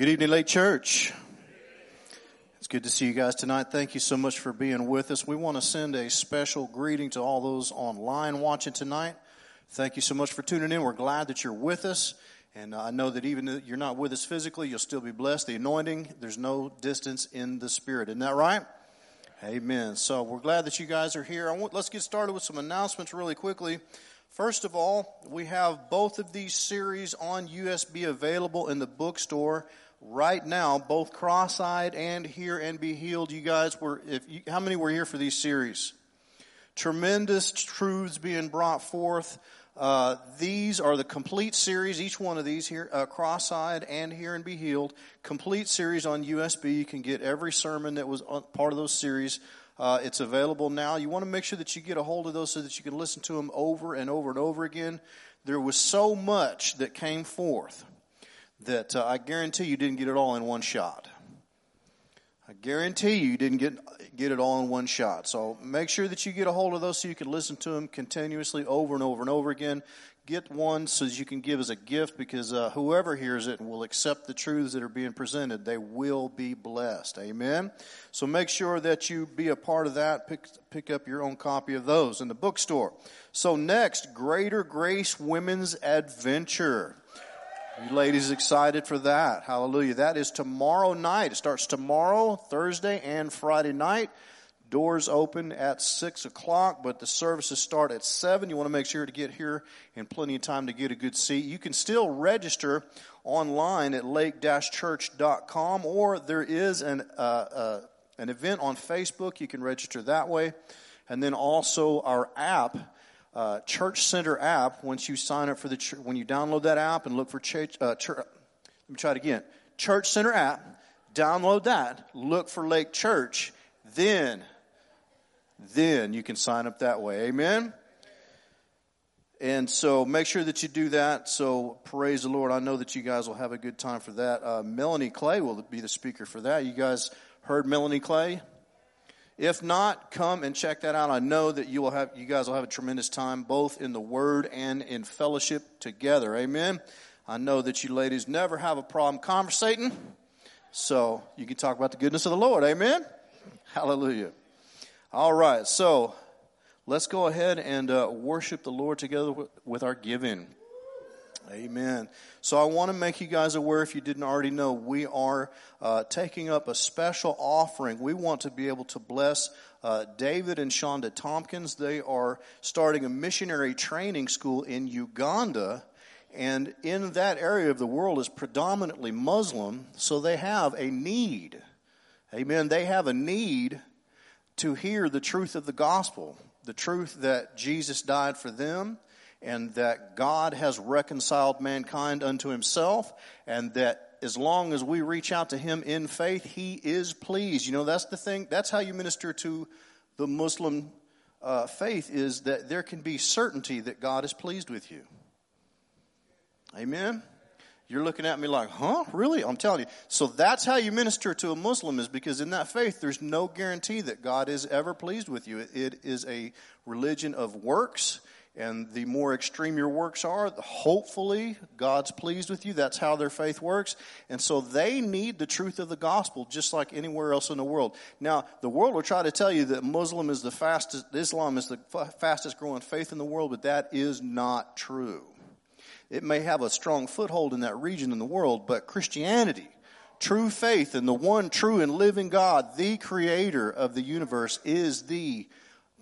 Good evening, Lake Church. It's good to see you guys tonight. Thank you so much for being with us. We want to send a special greeting to all those online watching tonight. Thank you so much for tuning in. We're glad that you're with us. And I know that even if you're not with us physically, you'll still be blessed. The anointing, there's no distance in the spirit. Isn't that right? Amen. So we're glad that you guys are here. Want, let's get started with some announcements really quickly. First of all, we have both of these series on USB available in the bookstore right now, both cross-eyed and hear and be healed. You guys were, if you, how many were here for these series? Tremendous truths being brought forth. Uh, these are the complete series. Each one of these here, uh, cross-eyed and hear and be healed, complete series on USB. You can get every sermon that was part of those series. Uh, it's available now. You want to make sure that you get a hold of those so that you can listen to them over and over and over again. There was so much that came forth that uh, I guarantee you didn't get it all in one shot. I guarantee you didn't get get it all in one shot. So make sure that you get a hold of those so you can listen to them continuously over and over and over again. Get one so you can give as a gift because uh, whoever hears it and will accept the truths that are being presented, they will be blessed. Amen. So make sure that you be a part of that. Pick pick up your own copy of those in the bookstore. So next, Greater Grace Women's Adventure. You ladies excited for that? Hallelujah. That is tomorrow night. It starts tomorrow, Thursday, and Friday night. Doors open at 6 o'clock, but the services start at 7. You want to make sure to get here in plenty of time to get a good seat. You can still register online at lake-church.com, or there is an, uh, uh, an event on Facebook. You can register that way. And then also our app uh, Church Center app, once you sign up for the church, when you download that app and look for church, uh, let me try it again. Church Center app, download that, look for Lake Church, then, then you can sign up that way. Amen. And so make sure that you do that. So praise the Lord. I know that you guys will have a good time for that. Uh, Melanie Clay will be the speaker for that. You guys heard Melanie Clay? If not, come and check that out. I know that you will have, you guys will have a tremendous time both in the Word and in fellowship together. Amen. I know that you ladies never have a problem conversating, so you can talk about the goodness of the Lord. Amen. Hallelujah. All right, so let's go ahead and uh, worship the Lord together with our giving. Amen. So I want to make you guys aware, if you didn't already know, we are uh, taking up a special offering. We want to be able to bless uh, David and Shonda Tompkins. They are starting a missionary training school in Uganda. And in that area of the world is predominantly Muslim, so they have a need. Amen. They have a need to hear the truth of the gospel, the truth that Jesus died for them and that God has reconciled mankind unto himself and that as long as we reach out to him in faith, he is pleased. You know, that's the thing. That's how you minister to the Muslim uh, faith is that there can be certainty that God is pleased with you. Amen. You're looking at me like, huh? Really? I'm telling you. So that's how you minister to a Muslim is because in that faith, there's no guarantee that God is ever pleased with you. It is a religion of works and the more extreme your works are, hopefully God's pleased with you. That's how their faith works. And so they need the truth of the gospel just like anywhere else in the world. Now, the world will try to tell you that Muslim is the fastest, Islam is the fastest growing faith in the world, but that is not true. It may have a strong foothold in that region in the world, but Christianity, true faith in the one true and living God, the creator of the universe, is the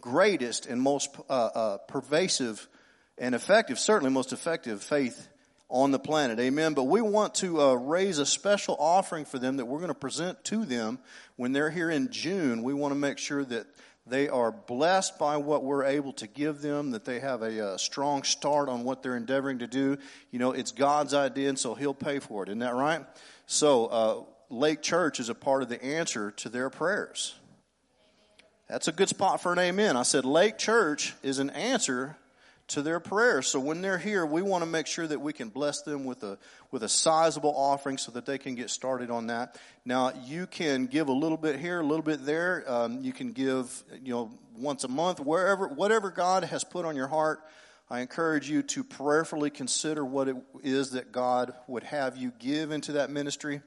greatest and most uh, uh, pervasive and effective, certainly most effective faith on the planet. Amen. But we want to uh, raise a special offering for them that we're going to present to them when they're here in June. We want to make sure that they are blessed by what we're able to give them, that they have a, a uh, strong start on what they're endeavoring to do. You know, it's God's idea, and so He'll pay for it. Isn't that right? So, uh, Lake Church is a part of the answer to their prayers. That's a good spot for an amen. I said Lake Church is an answer to their prayers. So when they're here, we want to make sure that we can bless them with a with a sizable offering so that they can get started on that. Now you can give a little bit here, a little bit there. Um, you can give you know once a month, wherever whatever God has put on your heart. I encourage you to prayerfully consider what it is that God would have you give into that ministry.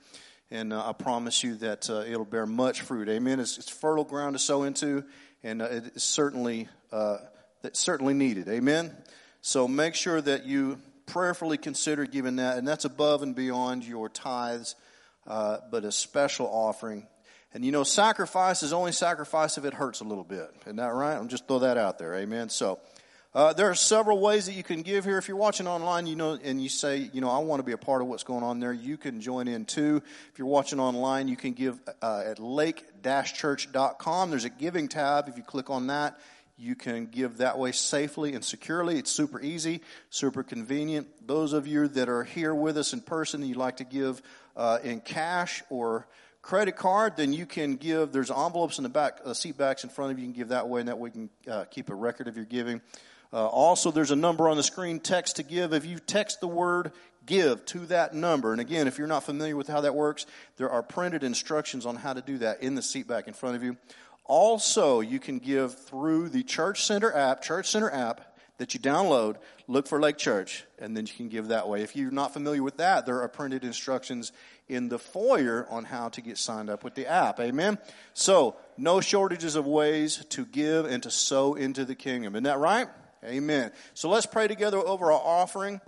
And uh, I promise you that uh, it'll bear much fruit. Amen. It's, it's, fertile ground to sow into, and uh, it is certainly, uh, certainly needed. Amen. So make sure that you prayerfully consider giving that, and that's above and beyond your tithes, uh, but a special offering. And you know, sacrifice is only sacrifice if it hurts a little bit. Isn't that right? I'll just throw that out there. Amen. So, uh, there are several ways that you can give here. If you're watching online, you know, and you say, you know, I want to be a part of what's going on there, you can join in too. If you're watching online, you can give uh, at lake-church.com. There's a giving tab. If you click on that, you can give that way safely and securely. It's super easy, super convenient. Those of you that are here with us in person, you'd like to give uh, in cash or credit card, then you can give. There's envelopes in the back, uh, seat backs in front of you. You can give that way, and that way you can uh, keep a record of your giving. Uh, also, there's a number on the screen, text to give. If you text the word give to that number, and again, if you're not familiar with how that works, there are printed instructions on how to do that in the seat back in front of you. Also, you can give through the Church Center app, Church Center app that you download. Look for Lake Church, and then you can give that way. If you're not familiar with that, there are printed instructions in the foyer on how to get signed up with the app. Amen. So, no shortages of ways to give and to sow into the kingdom. Isn't that right? Amen. So let's pray together over our offering,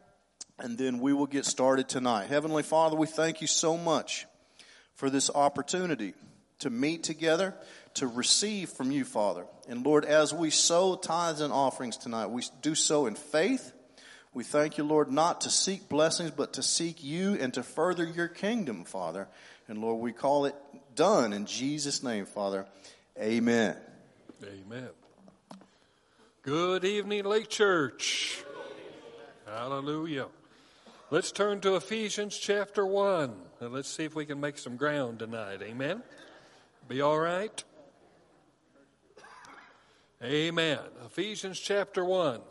and then we will get started tonight. Heavenly Father, we thank you so much for this opportunity to meet together to receive from you, Father. And Lord, as we sow tithes and offerings tonight, we do so in faith. We thank you, Lord, not to seek blessings, but to seek you and to further your kingdom, Father. And Lord, we call it done in Jesus' name, Father. Amen. Amen. Good evening, Lake Church. Hallelujah. Let's turn to Ephesians chapter 1 and let's see if we can make some ground tonight. Amen. Be all right? Amen. Ephesians chapter 1.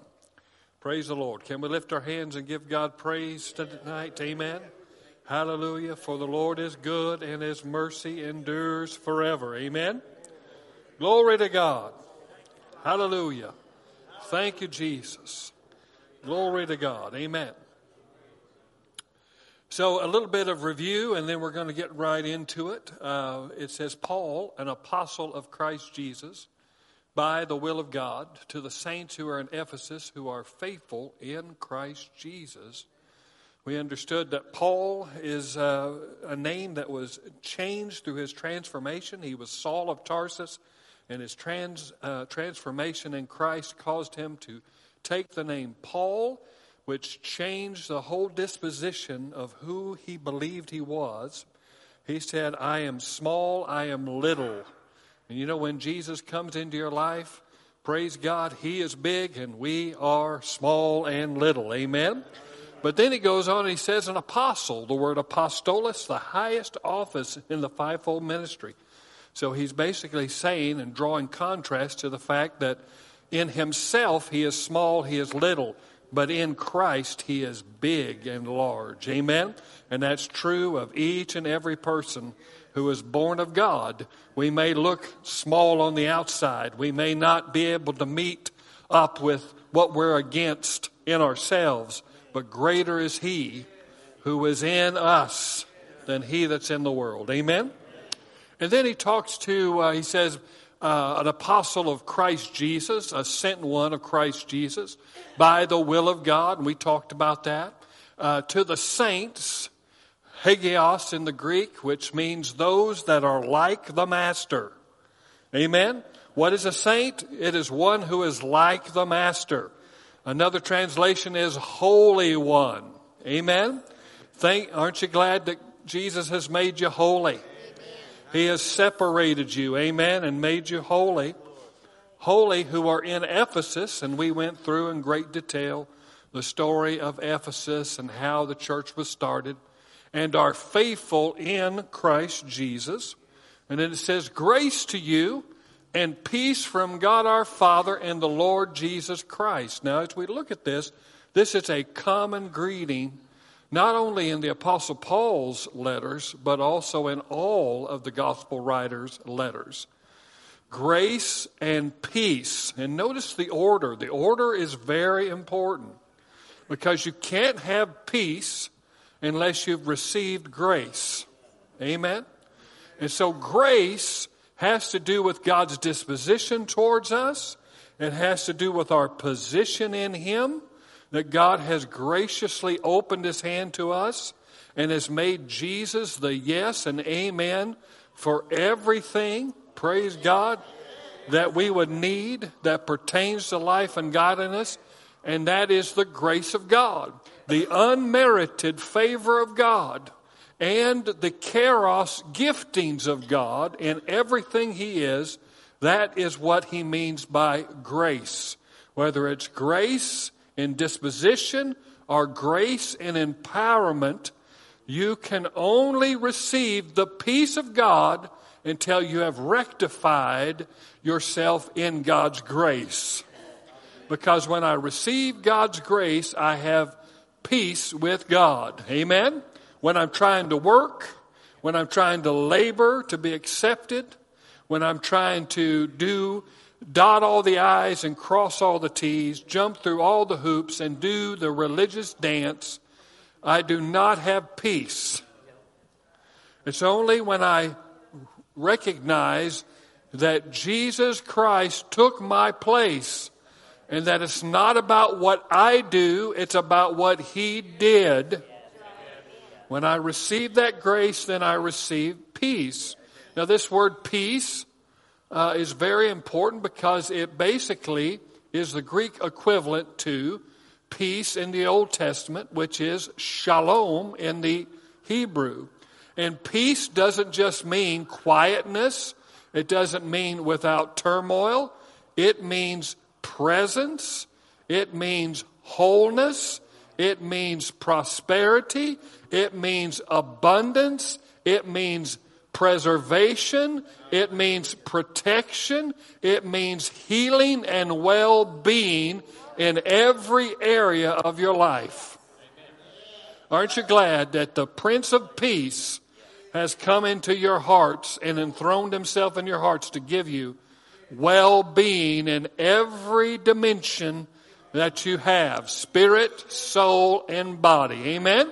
Praise the Lord. Can we lift our hands and give God praise tonight? Amen. Hallelujah. For the Lord is good and his mercy endures forever. Amen. Glory to God. Hallelujah. Thank you, Jesus. Glory to God. Amen. So, a little bit of review, and then we're going to get right into it. Uh, it says, Paul, an apostle of Christ Jesus by the will of God to the saints who are in Ephesus who are faithful in Christ Jesus. We understood that Paul is uh, a name that was changed through his transformation. He was Saul of Tarsus, and his trans, uh, transformation in Christ caused him to take the name Paul, which changed the whole disposition of who he believed he was. He said, I am small, I am little. And you know, when Jesus comes into your life, praise God, He is big and we are small and little. Amen? But then he goes on he says, an apostle, the word apostolos, the highest office in the fivefold ministry. So he's basically saying and drawing contrast to the fact that in himself he is small, he is little, but in Christ he is big and large. Amen? And that's true of each and every person who is born of God. We may look small on the outside. We may not be able to meet up with what we're against in ourselves, but greater is He who is in us than He that's in the world. Amen? And then he talks to, uh, he says, uh, an apostle of Christ Jesus, a sent one of Christ Jesus, by the will of God, and we talked about that. Uh, to the saints, hagios in the Greek, which means those that are like the Master. Amen? What is a saint? It is one who is like the Master. Another translation is Holy One. Amen? Thank, aren't you glad that Jesus has made you holy? He has separated you, amen, and made you holy. Holy who are in Ephesus, and we went through in great detail the story of Ephesus and how the church was started and are faithful in Christ Jesus. And then it says, Grace to you and peace from God our Father and the Lord Jesus Christ. Now, as we look at this, this is a common greeting, not only in the Apostle Paul's letters, but also in all of the gospel writers' letters. grace and peace. And notice the order. The order is very important because you can't have peace unless you've received grace. Amen? And so grace has to do with God's disposition towards us. It has to do with our position in Him, that God has graciously opened His hand to us and has made Jesus the yes and amen for everything, praise God, that we would need that pertains to life and godliness, and that is the grace of God, the unmerited favor of God, and the charis giftings of God in everything He is. That is what He means by grace. Whether it's grace in disposition or grace and empowerment, you can only receive the peace of God until you have rectified yourself in God's grace. Because when I receive God's grace, I have peace with God. Amen? When I'm trying to work, when I'm trying to labor to be accepted, when I'm trying to do dot all the I's and cross all the T's, jump through all the hoops and do the religious dance, I do not have peace. It's only when I recognize that Jesus Christ took my place and that it's not about what I do, it's about what He did. When I receive that grace, then I receive peace. Now, this word peace uh, is very important because it basically is the Greek equivalent to peace in the Old Testament, which is shalom in the Hebrew. And peace doesn't just mean quietness, it doesn't mean without turmoil, it means presence, it means wholeness, it means prosperity, it means abundance, it means preservation, it means protection, it means healing and well being in every area of your life. Aren't you glad that the Prince of Peace has come into your hearts and enthroned himself in your hearts to give you well being in every dimension that you have spirit, soul, and body. Amen?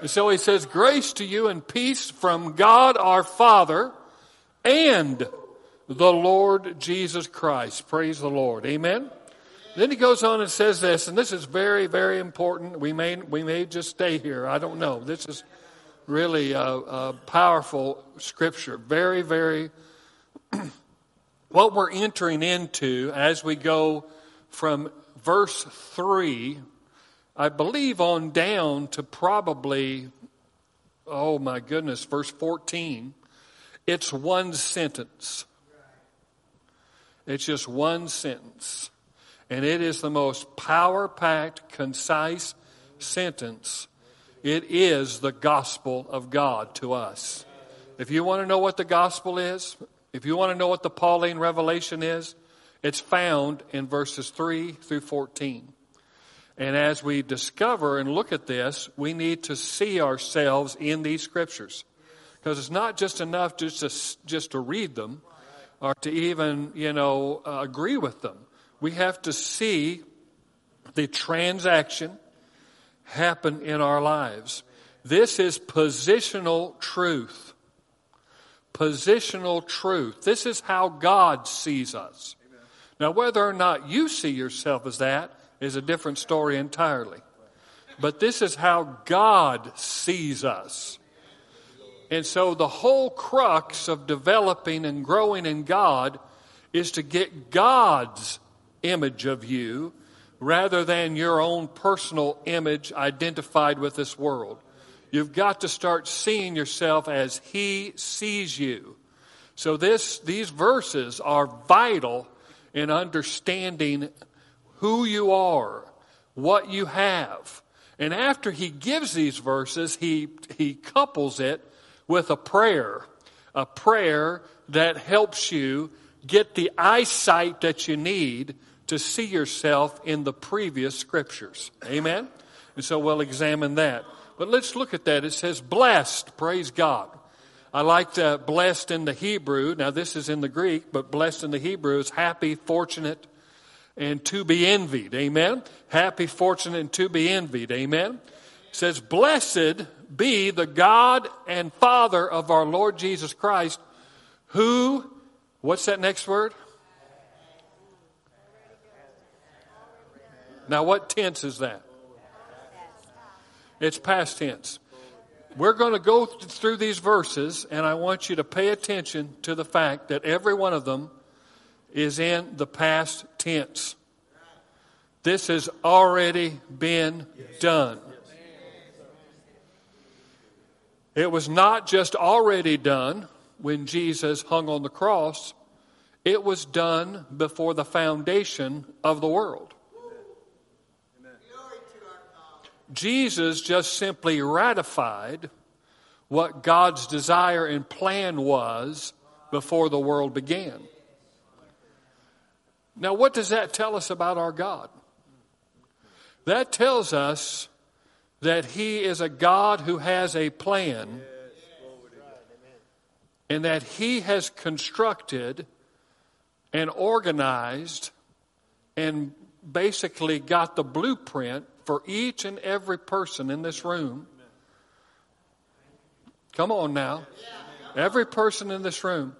And so he says, Grace to you and peace from God our Father and the Lord Jesus Christ. Praise the Lord. Amen? Then he goes on and says this, and this is very, very important. We may, we may just stay here. I don't know. This is really a, a powerful scripture. Very, very. what we're entering into as we go from verse 3, I believe, on down to probably, oh my goodness, verse 14. It's one sentence. It's just one sentence. And it is the most power packed, concise sentence. It is the gospel of God to us. If you want to know what the gospel is, if you want to know what the Pauline revelation is, it's found in verses 3 through 14. And as we discover and look at this, we need to see ourselves in these scriptures. Because it's not just enough just to, just to read them or to even, you know, uh, agree with them we have to see the transaction happen in our lives. This is positional truth. Positional truth. This is how God sees us. Now, whether or not you see yourself as that is a different story entirely. But this is how God sees us. And so the whole crux of developing and growing in God is to get God's image of you rather than your own personal image identified with this world. You've got to start seeing yourself as He sees you. So this, these verses are vital in understanding who you are, what you have. And after he gives these verses, he, he couples it with a prayer, a prayer that helps you get the eyesight that you need to see yourself in the previous scriptures. Amen? And so we'll examine that. But let's look at that. It says, blessed, praise God. I like uh, blessed in the Hebrew. Now, this is in the Greek, but blessed in the Hebrew is happy, fortunate, and to be envied. Amen? Happy, fortunate, and to be envied. Amen? It says, Blessed be the God and Father of our Lord Jesus Christ, who, what's that next word? Now, what tense is that? It's past tense. We're going to go through these verses, and I want you to pay attention to the fact that every one of them is in the past tense. This has already been done. It was not just already done when Jesus hung on the cross, it was done before the foundation of the world. Jesus just simply ratified what God's desire and plan was before the world began. Now, what does that tell us about our God? That tells us that He is a God who has a plan and that He has constructed and organized and basically got the blueprint for each and every person in this room. Come on now. Every person in this room.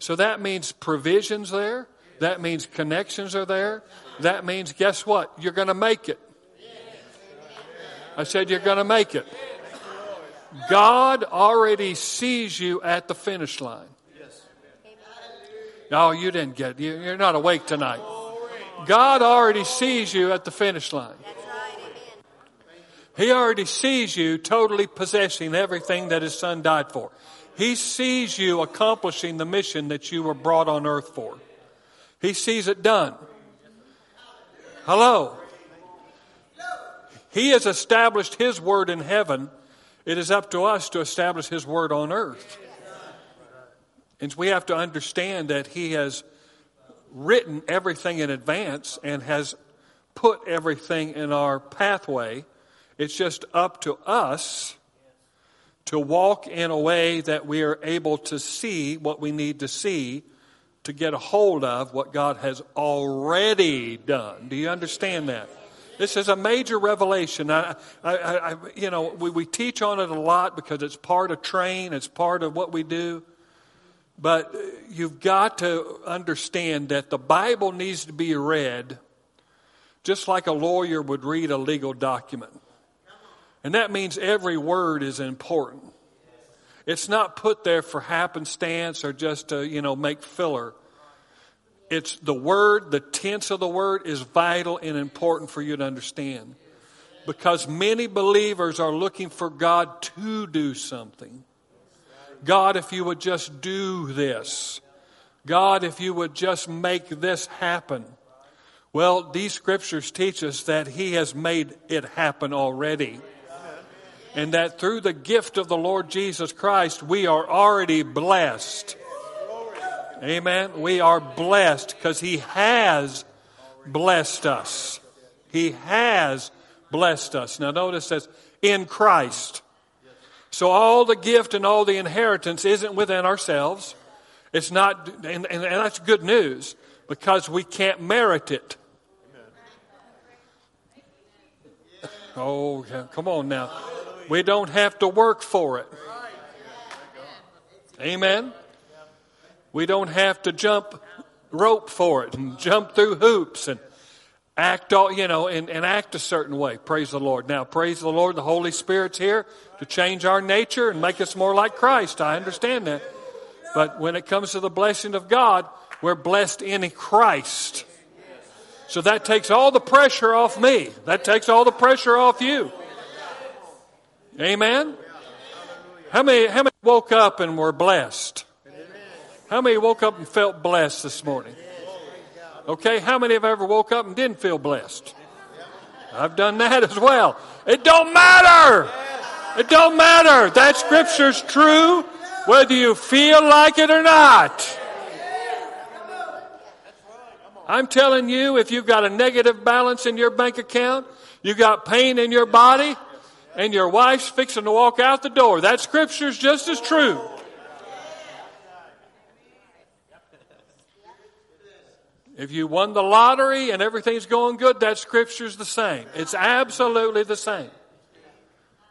So that means provisions there. That means connections are there. That means, guess what? You're going to make it. I said, you're going to make it. God already sees you at the finish line. No, you didn't get it. You're not awake tonight. God already sees you at the finish line. He already sees you totally possessing everything that His Son died for. He sees you accomplishing the mission that you were brought on earth for. He sees it done. Hello. He has established His word in heaven. It is up to us to establish His word on earth. And we have to understand that He has written everything in advance and has put everything in our pathway it's just up to us to walk in a way that we are able to see what we need to see to get a hold of what God has already done. Do you understand that? This is a major revelation. I, I, I, you know, we, we teach on it a lot because it's part of train, it's part of what we do. But you've got to understand that the Bible needs to be read just like a lawyer would read a legal document. And that means every word is important. It's not put there for happenstance or just to, you know, make filler. It's the word, the tense of the word is vital and important for you to understand. Because many believers are looking for God to do something. God, if you would just do this. God, if you would just make this happen. Well, these scriptures teach us that He has made it happen already and that through the gift of the Lord Jesus Christ, we are already blessed. Amen. We are blessed because He has blessed us. He has blessed us. Now, notice this in Christ. So, all the gift and all the inheritance isn't within ourselves. It's not, and, and, and that's good news because we can't merit it. Oh, come on now. We don't have to work for it. Amen. We don't have to jump rope for it and jump through hoops and act all, you know, and, and act a certain way. Praise the Lord. Now, praise the Lord. The Holy Spirit's here to change our nature and make us more like Christ. I understand that. But when it comes to the blessing of God, we're blessed in Christ. So that takes all the pressure off me. That takes all the pressure off you. Amen? How many, how many woke up and were blessed? How many woke up and felt blessed this morning? Okay, how many have ever woke up and didn't feel blessed? I've done that as well. It don't matter. It don't matter. That scripture's true whether you feel like it or not. I'm telling you, if you've got a negative balance in your bank account, you got pain in your body, and your wife's fixing to walk out the door. That scripture's just as true. If you won the lottery and everything's going good, that scripture's the same. It's absolutely the same.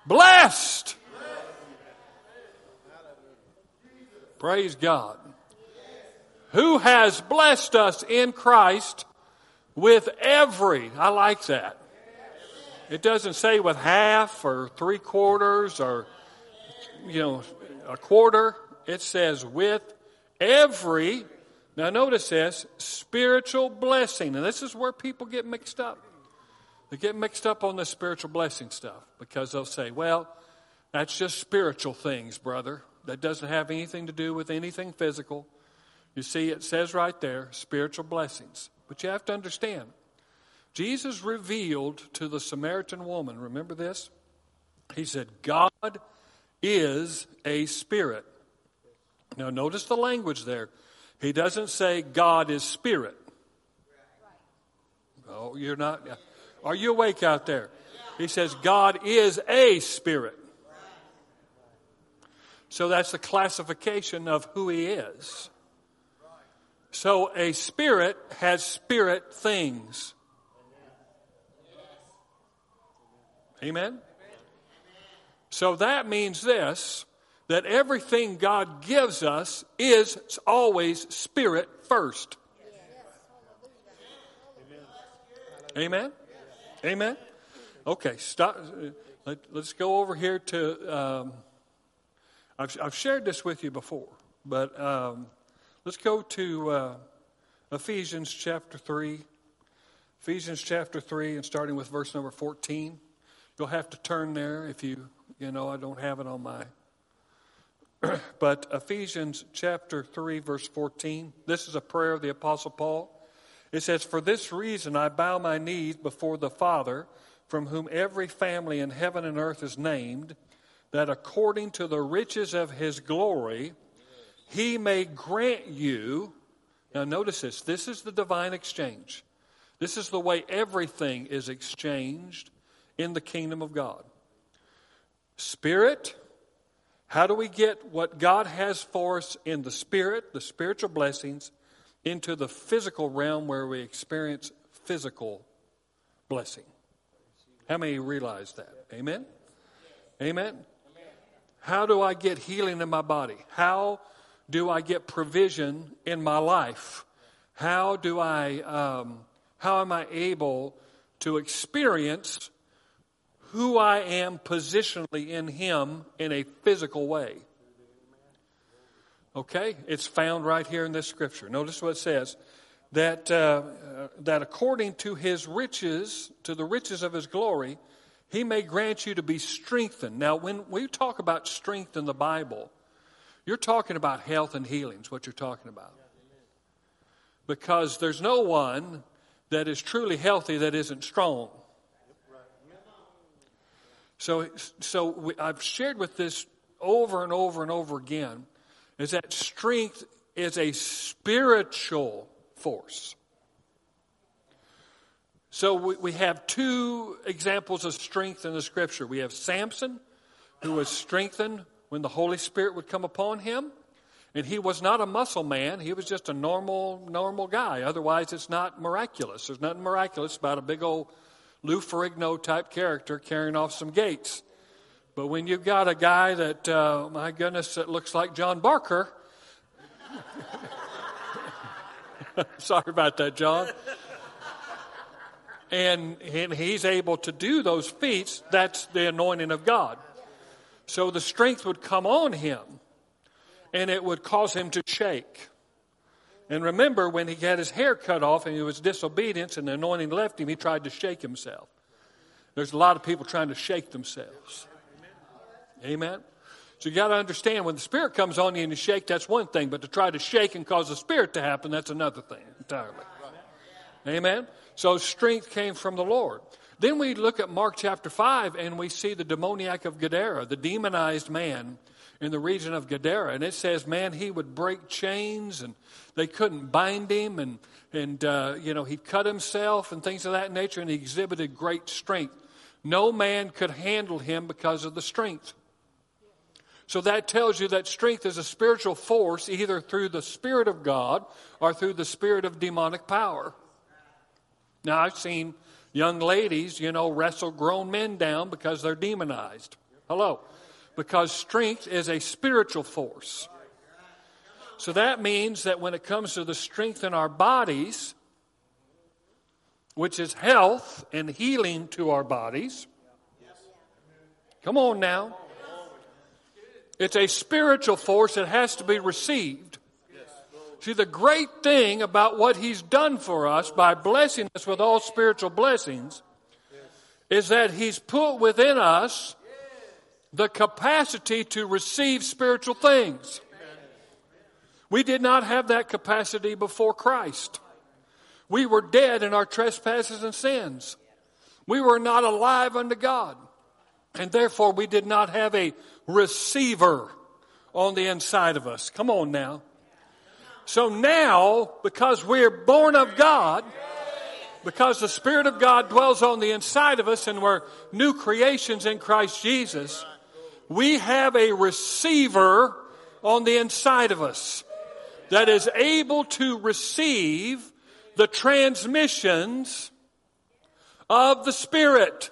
Blessed! Praise God. Who has blessed us in Christ with every, I like that. It doesn't say with half or three quarters or, you know, a quarter. It says with every now, notice this spiritual blessing. And this is where people get mixed up. They get mixed up on the spiritual blessing stuff because they'll say, well, that's just spiritual things, brother. That doesn't have anything to do with anything physical. You see, it says right there spiritual blessings. But you have to understand, Jesus revealed to the Samaritan woman, remember this? He said, God is a spirit. Now, notice the language there. He doesn't say God is spirit. Oh, you're not. Are you awake out there? He says God is a spirit. So that's the classification of who he is. So a spirit has spirit things. Amen? So that means this that everything God gives us is always spirit first. Amen? Amen? Okay, stop. Let, us go over here to. Um, I've, I've, shared this with you before, but um, let's go to uh, Ephesians chapter 3. Ephesians chapter 3, and starting with verse number 14. You'll have to turn there if you, you know, I don't have it on my but Ephesians chapter 3, verse 14, this is a prayer of the Apostle Paul. It says, For this reason I bow my knees before the Father, from whom every family in heaven and earth is named, that according to the riches of his glory, he may grant you. Now, notice this this is the divine exchange. This is the way everything is exchanged in the kingdom of God. Spirit, how do we get what God has for us in the spirit, the spiritual blessings, into the physical realm where we experience physical blessing? How many realize that? Amen? Amen? How do I get healing in my body? How do I get provision in my life? How do I, um, how am I able to experience who I am positionally in Him in a physical way. Okay? It's found right here in this scripture. Notice what it says that, uh, that according to His riches, to the riches of His glory, He may grant you to be strengthened. Now, when we talk about strength in the Bible, you're talking about health and healing, is what you're talking about. Because there's no one that is truly healthy that isn't strong. So, so we, I've shared with this over and over and over again is that strength is a spiritual force. So we, we have two examples of strength in the scripture. We have Samson, who was strengthened when the Holy Spirit would come upon him. And he was not a muscle man. He was just a normal, normal guy. Otherwise, it's not miraculous. There's nothing miraculous about a big old Lou Ferrigno type character carrying off some gates. But when you've got a guy that, uh, my goodness, that looks like John Barker, sorry about that, John. And, and he's able to do those feats, that's the anointing of God. So the strength would come on him and it would cause him to shake. And remember, when he had his hair cut off and he was disobedience and the anointing left him, he tried to shake himself. There's a lot of people trying to shake themselves. Amen. So you got to understand when the Spirit comes on you and you shake, that's one thing, but to try to shake and cause the Spirit to happen, that's another thing entirely. Amen. So strength came from the Lord. Then we look at Mark chapter 5 and we see the demoniac of Gadara, the demonized man in the region of Gadara. And it says, man, he would break chains and they couldn't bind him. And, and uh, you know, he cut himself and things of that nature. And he exhibited great strength. No man could handle him because of the strength. So that tells you that strength is a spiritual force either through the Spirit of God or through the spirit of demonic power. Now, I've seen young ladies, you know, wrestle grown men down because they're demonized. Hello. Because strength is a spiritual force. So that means that when it comes to the strength in our bodies, which is health and healing to our bodies, come on now. It's a spiritual force that has to be received. See, the great thing about what He's done for us by blessing us with all spiritual blessings is that He's put within us the capacity to receive spiritual things. We did not have that capacity before Christ. We were dead in our trespasses and sins. We were not alive unto God. And therefore, we did not have a receiver on the inside of us. Come on now. So now, because we're born of God, because the Spirit of God dwells on the inside of us and we're new creations in Christ Jesus, we have a receiver on the inside of us that is able to receive the transmissions of the Spirit.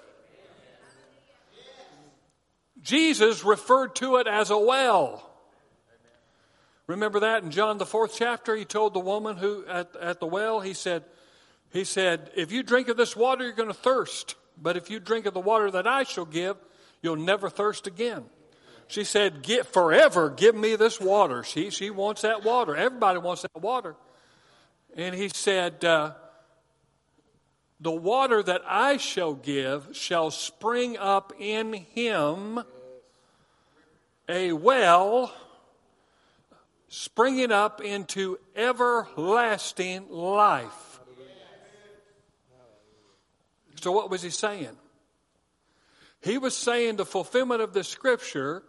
Jesus referred to it as a well. Remember that in John the fourth chapter? He told the woman who at, at the well, he said, he said, if you drink of this water, you're going to thirst. But if you drink of the water that I shall give, you'll never thirst again. She said, Get forever, give me this water. She, she wants that water. Everybody wants that water. And he said, uh, The water that I shall give shall spring up in him a well springing up into everlasting life. So, what was he saying? He was saying the fulfillment of the scripture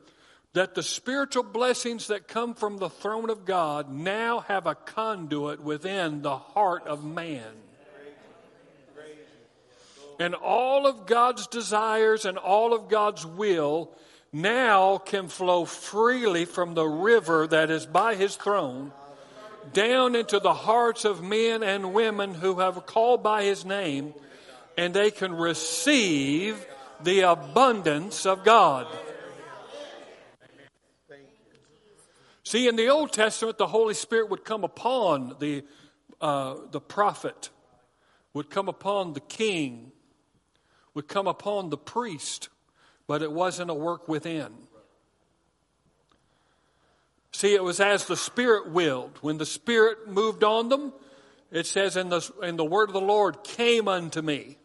that the spiritual blessings that come from the throne of God now have a conduit within the heart of man. And all of God's desires and all of God's will now can flow freely from the river that is by his throne down into the hearts of men and women who have called by his name, and they can receive the abundance of God. See, in the Old Testament, the Holy Spirit would come upon the, uh, the prophet, would come upon the king, would come upon the priest, but it wasn't a work within. See, it was as the Spirit willed. When the Spirit moved on them, it says, in the, in the word of the Lord came unto me.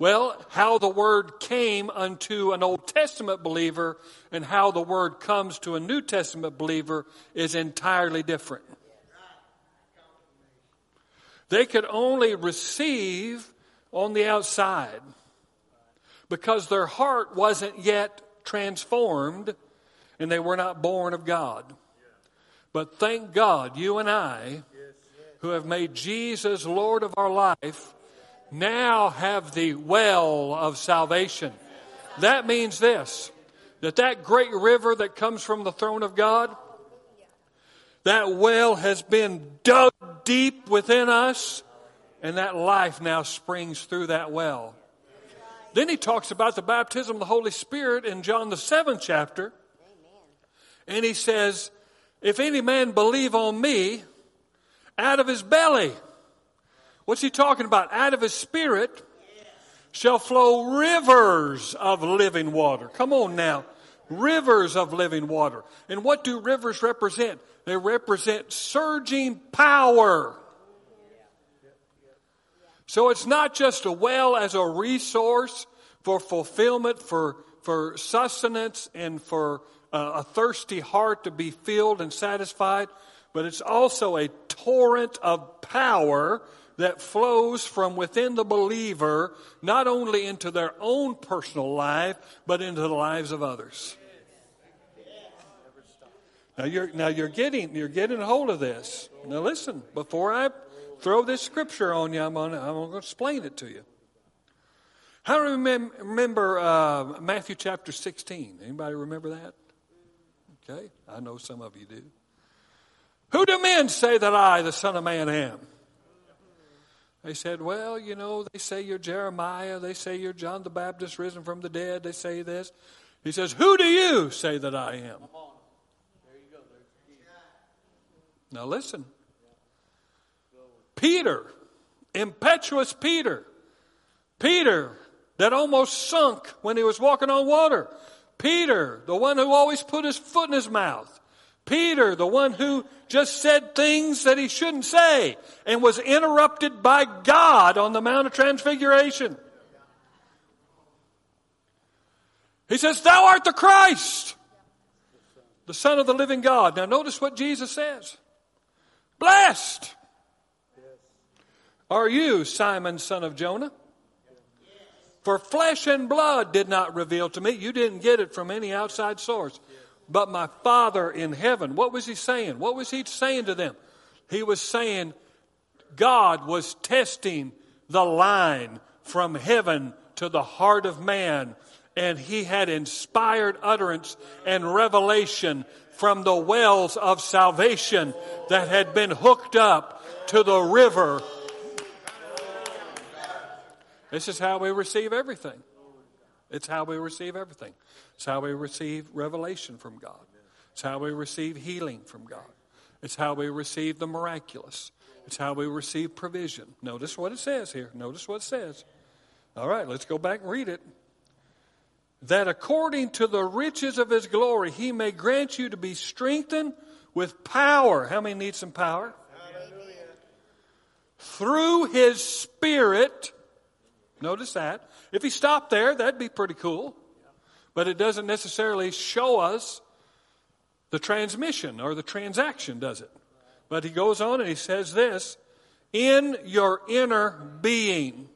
Well, how the word came unto an Old Testament believer and how the word comes to a New Testament believer is entirely different. They could only receive on the outside because their heart wasn't yet transformed and they were not born of God. But thank God, you and I, who have made Jesus Lord of our life, now have the well of salvation. That means this that that great river that comes from the throne of God, that well has been dug deep within us, and that life now springs through that well. Then he talks about the baptism of the Holy Spirit in John the seventh chapter. And he says, If any man believe on me, out of his belly, what's he talking about? Out of his spirit shall flow rivers of living water. Come on now. Rivers of living water. And what do rivers represent? They represent surging power. So it's not just a well as a resource for fulfillment, for, for sustenance, and for uh, a thirsty heart to be filled and satisfied, but it's also a torrent of power that flows from within the believer, not only into their own personal life, but into the lives of others. Now you're, now you're getting, you're getting a hold of this. Now listen, before I throw this scripture on you. I'm going to explain it to you. How do you remember uh, Matthew chapter 16? Anybody remember that? Okay? I know some of you do. Who do men say that I, the Son of Man, am? They said, Well, you know, they say you're Jeremiah. They say you're John the Baptist risen from the dead. They say this. He says, Who do you say that I am? Now listen. Peter, impetuous Peter, Peter that almost sunk when he was walking on water. Peter, the one who always put his foot in his mouth. Peter, the one who just said things that he shouldn't say and was interrupted by God on the Mount of Transfiguration. He says, Thou art the Christ, the Son of the living God. Now, notice what Jesus says Blessed are you, Simon, son of Jonah. For flesh and blood did not reveal to me. You didn't get it from any outside source. But my Father in heaven. What was he saying? What was he saying to them? He was saying God was testing the line from heaven to the heart of man. And he had inspired utterance and revelation from the wells of salvation that had been hooked up to the river this is how we receive everything. It's how we receive everything. It's how we receive revelation from God. It's how we receive healing from God. It's how we receive the miraculous. It's how we receive provision. Notice what it says here. Notice what it says. All right, let's go back and read it. That according to the riches of his glory, he may grant you to be strengthened with power. How many need some power? Hallelujah. Through his spirit Notice that. If he stopped there, that'd be pretty cool. But it doesn't necessarily show us the transmission or the transaction, does it? But he goes on and he says this in your inner being.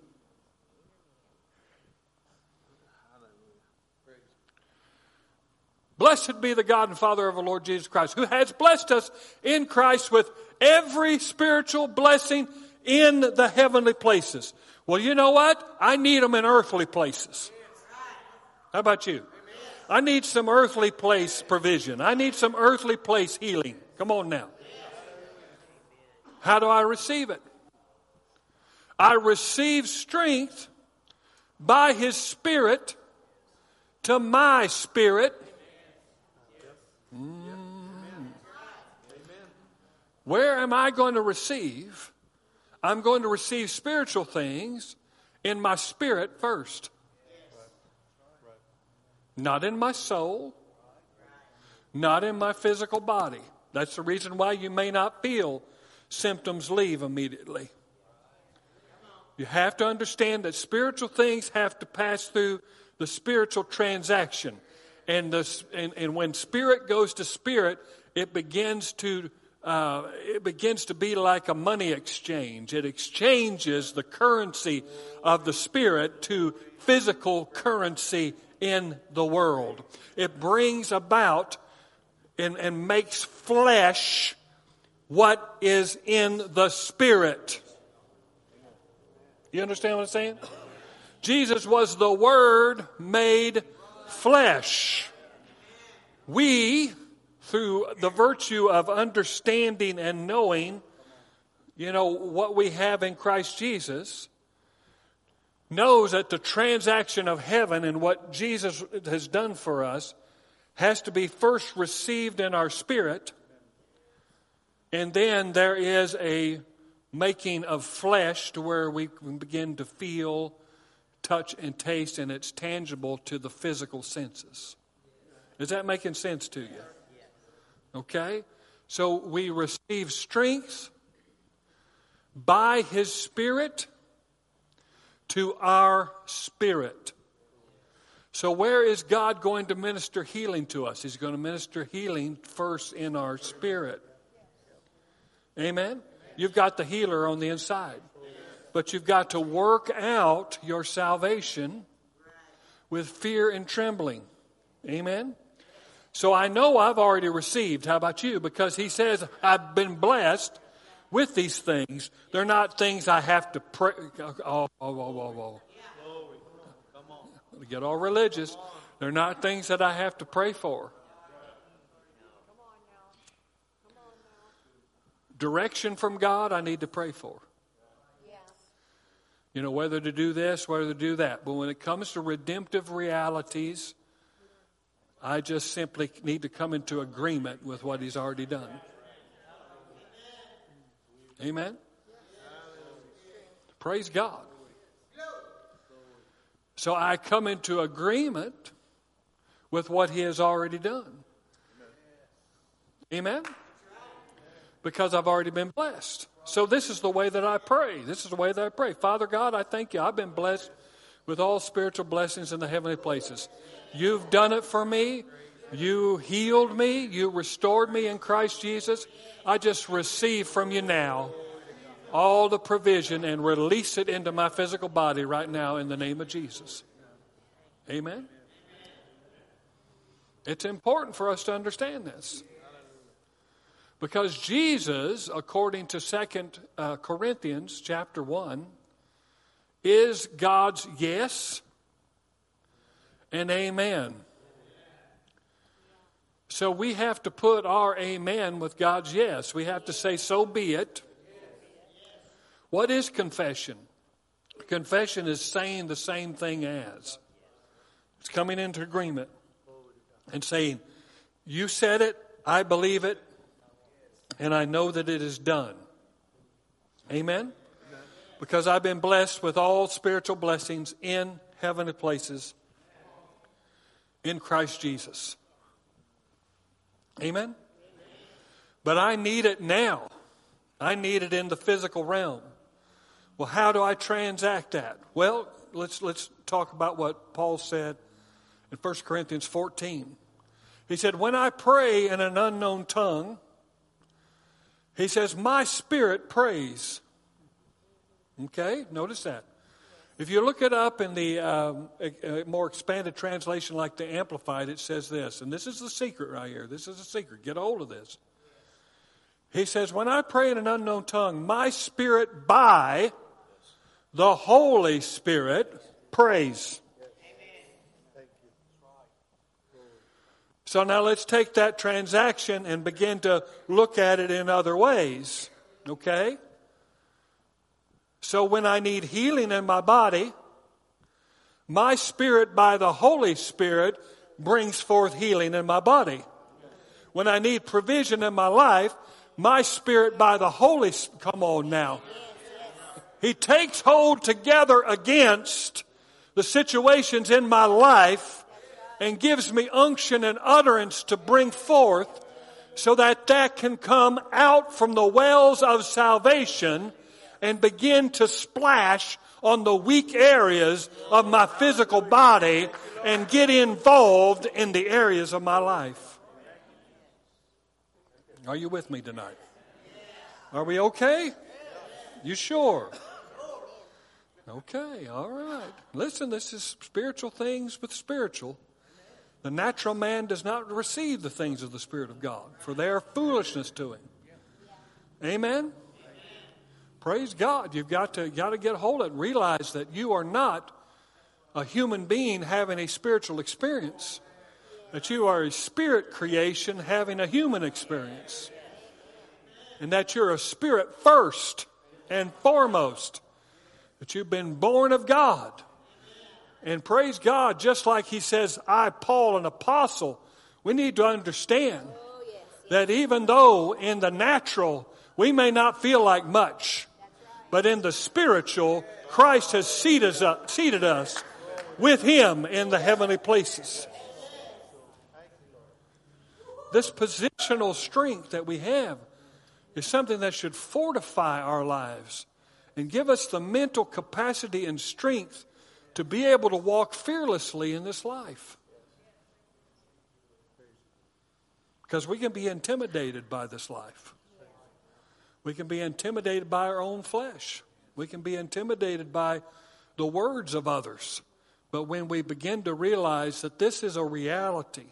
Blessed be the God and Father of our Lord Jesus Christ, who has blessed us in Christ with every spiritual blessing in the heavenly places. Well, you know what? I need them in earthly places. How about you? I need some earthly place provision. I need some earthly place healing. Come on now. How do I receive it? I receive strength by His Spirit to my spirit. Mm. Where am I going to receive I'm going to receive spiritual things in my spirit first. Not in my soul, not in my physical body. That's the reason why you may not feel symptoms leave immediately. You have to understand that spiritual things have to pass through the spiritual transaction. And, the, and, and when spirit goes to spirit, it begins to uh, it begins to be like a money exchange. It exchanges the currency of the Spirit to physical currency in the world. It brings about and, and makes flesh what is in the Spirit. You understand what I'm saying? Jesus was the Word made flesh. We through the virtue of understanding and knowing, you know, what we have in Christ Jesus, knows that the transaction of heaven and what Jesus has done for us has to be first received in our spirit, and then there is a making of flesh to where we begin to feel, touch, and taste, and it's tangible to the physical senses. Is that making sense to you? Okay? So we receive strength by His Spirit to our spirit. So, where is God going to minister healing to us? He's going to minister healing first in our spirit. Amen? You've got the healer on the inside. But you've got to work out your salvation with fear and trembling. Amen? So I know I've already received. How about you? Because he says, I've been blessed with these things. They're not things I have to pray. Oh, oh, oh, oh, oh. Get all religious. They're not things that I have to pray for. Direction from God, I need to pray for. You know, whether to do this, whether to do that. But when it comes to redemptive realities, I just simply need to come into agreement with what He's already done. Amen? Praise God. So I come into agreement with what He has already done. Amen? Because I've already been blessed. So this is the way that I pray. This is the way that I pray. Father God, I thank you. I've been blessed with all spiritual blessings in the heavenly places. You've done it for me. You healed me. You restored me in Christ Jesus. I just receive from you now all the provision and release it into my physical body right now in the name of Jesus. Amen. It's important for us to understand this. Because Jesus, according to Second uh, Corinthians chapter 1, is God's yes and amen. So we have to put our amen with God's yes. We have to say, so be it. What is confession? Confession is saying the same thing as. It's coming into agreement and saying, You said it, I believe it, and I know that it is done. Amen? Because I've been blessed with all spiritual blessings in heavenly places in Christ Jesus. Amen? But I need it now. I need it in the physical realm. Well, how do I transact that? Well, let's, let's talk about what Paul said in 1 Corinthians 14. He said, When I pray in an unknown tongue, he says, My spirit prays. Okay, notice that. If you look it up in the um, a, a more expanded translation, like the Amplified, it says this, and this is the secret right here. This is the secret. Get a hold of this. He says, When I pray in an unknown tongue, my spirit by the Holy Spirit prays. Amen. Thank you. So now let's take that transaction and begin to look at it in other ways. Okay? So when I need healing in my body, my spirit by the Holy Spirit brings forth healing in my body. When I need provision in my life, my spirit by the Holy come on now. He takes hold together against the situations in my life and gives me unction and utterance to bring forth so that that can come out from the wells of salvation and begin to splash on the weak areas of my physical body and get involved in the areas of my life. Are you with me tonight? Are we okay? You sure? Okay, all right. Listen, this is spiritual things with spiritual. The natural man does not receive the things of the Spirit of God, for they are foolishness to him. Amen? Praise God. You've got to, got to get hold of it. and Realize that you are not a human being having a spiritual experience, that you are a spirit creation having a human experience. And that you're a spirit first and foremost, that you've been born of God and praise God, just like he says, I, Paul, an apostle, we need to understand oh, that even though in the natural we may not feel like much, but in the spiritual, Christ has seated us, seated us with him in the heavenly places. This positional strength that we have is something that should fortify our lives and give us the mental capacity and strength to be able to walk fearlessly in this life. Because we can be intimidated by this life. We can be intimidated by our own flesh. We can be intimidated by the words of others. But when we begin to realize that this is a reality,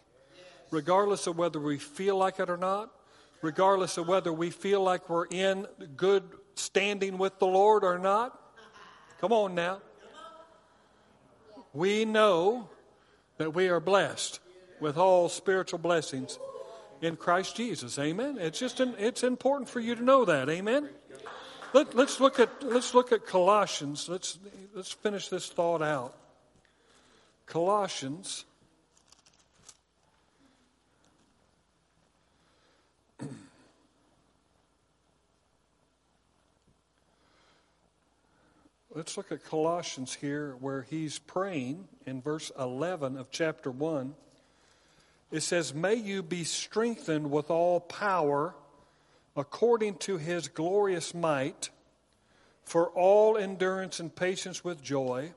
regardless of whether we feel like it or not, regardless of whether we feel like we're in good standing with the Lord or not, come on now we know that we are blessed with all spiritual blessings in Christ Jesus. Amen. It's just an, it's important for you to know that. Amen. Let, us look at let's look at Colossians. Let's let's finish this thought out. Colossians. Let's look at Colossians here, where he's praying in verse 11 of chapter 1. It says, May you be strengthened with all power according to his glorious might, for all endurance and patience with joy,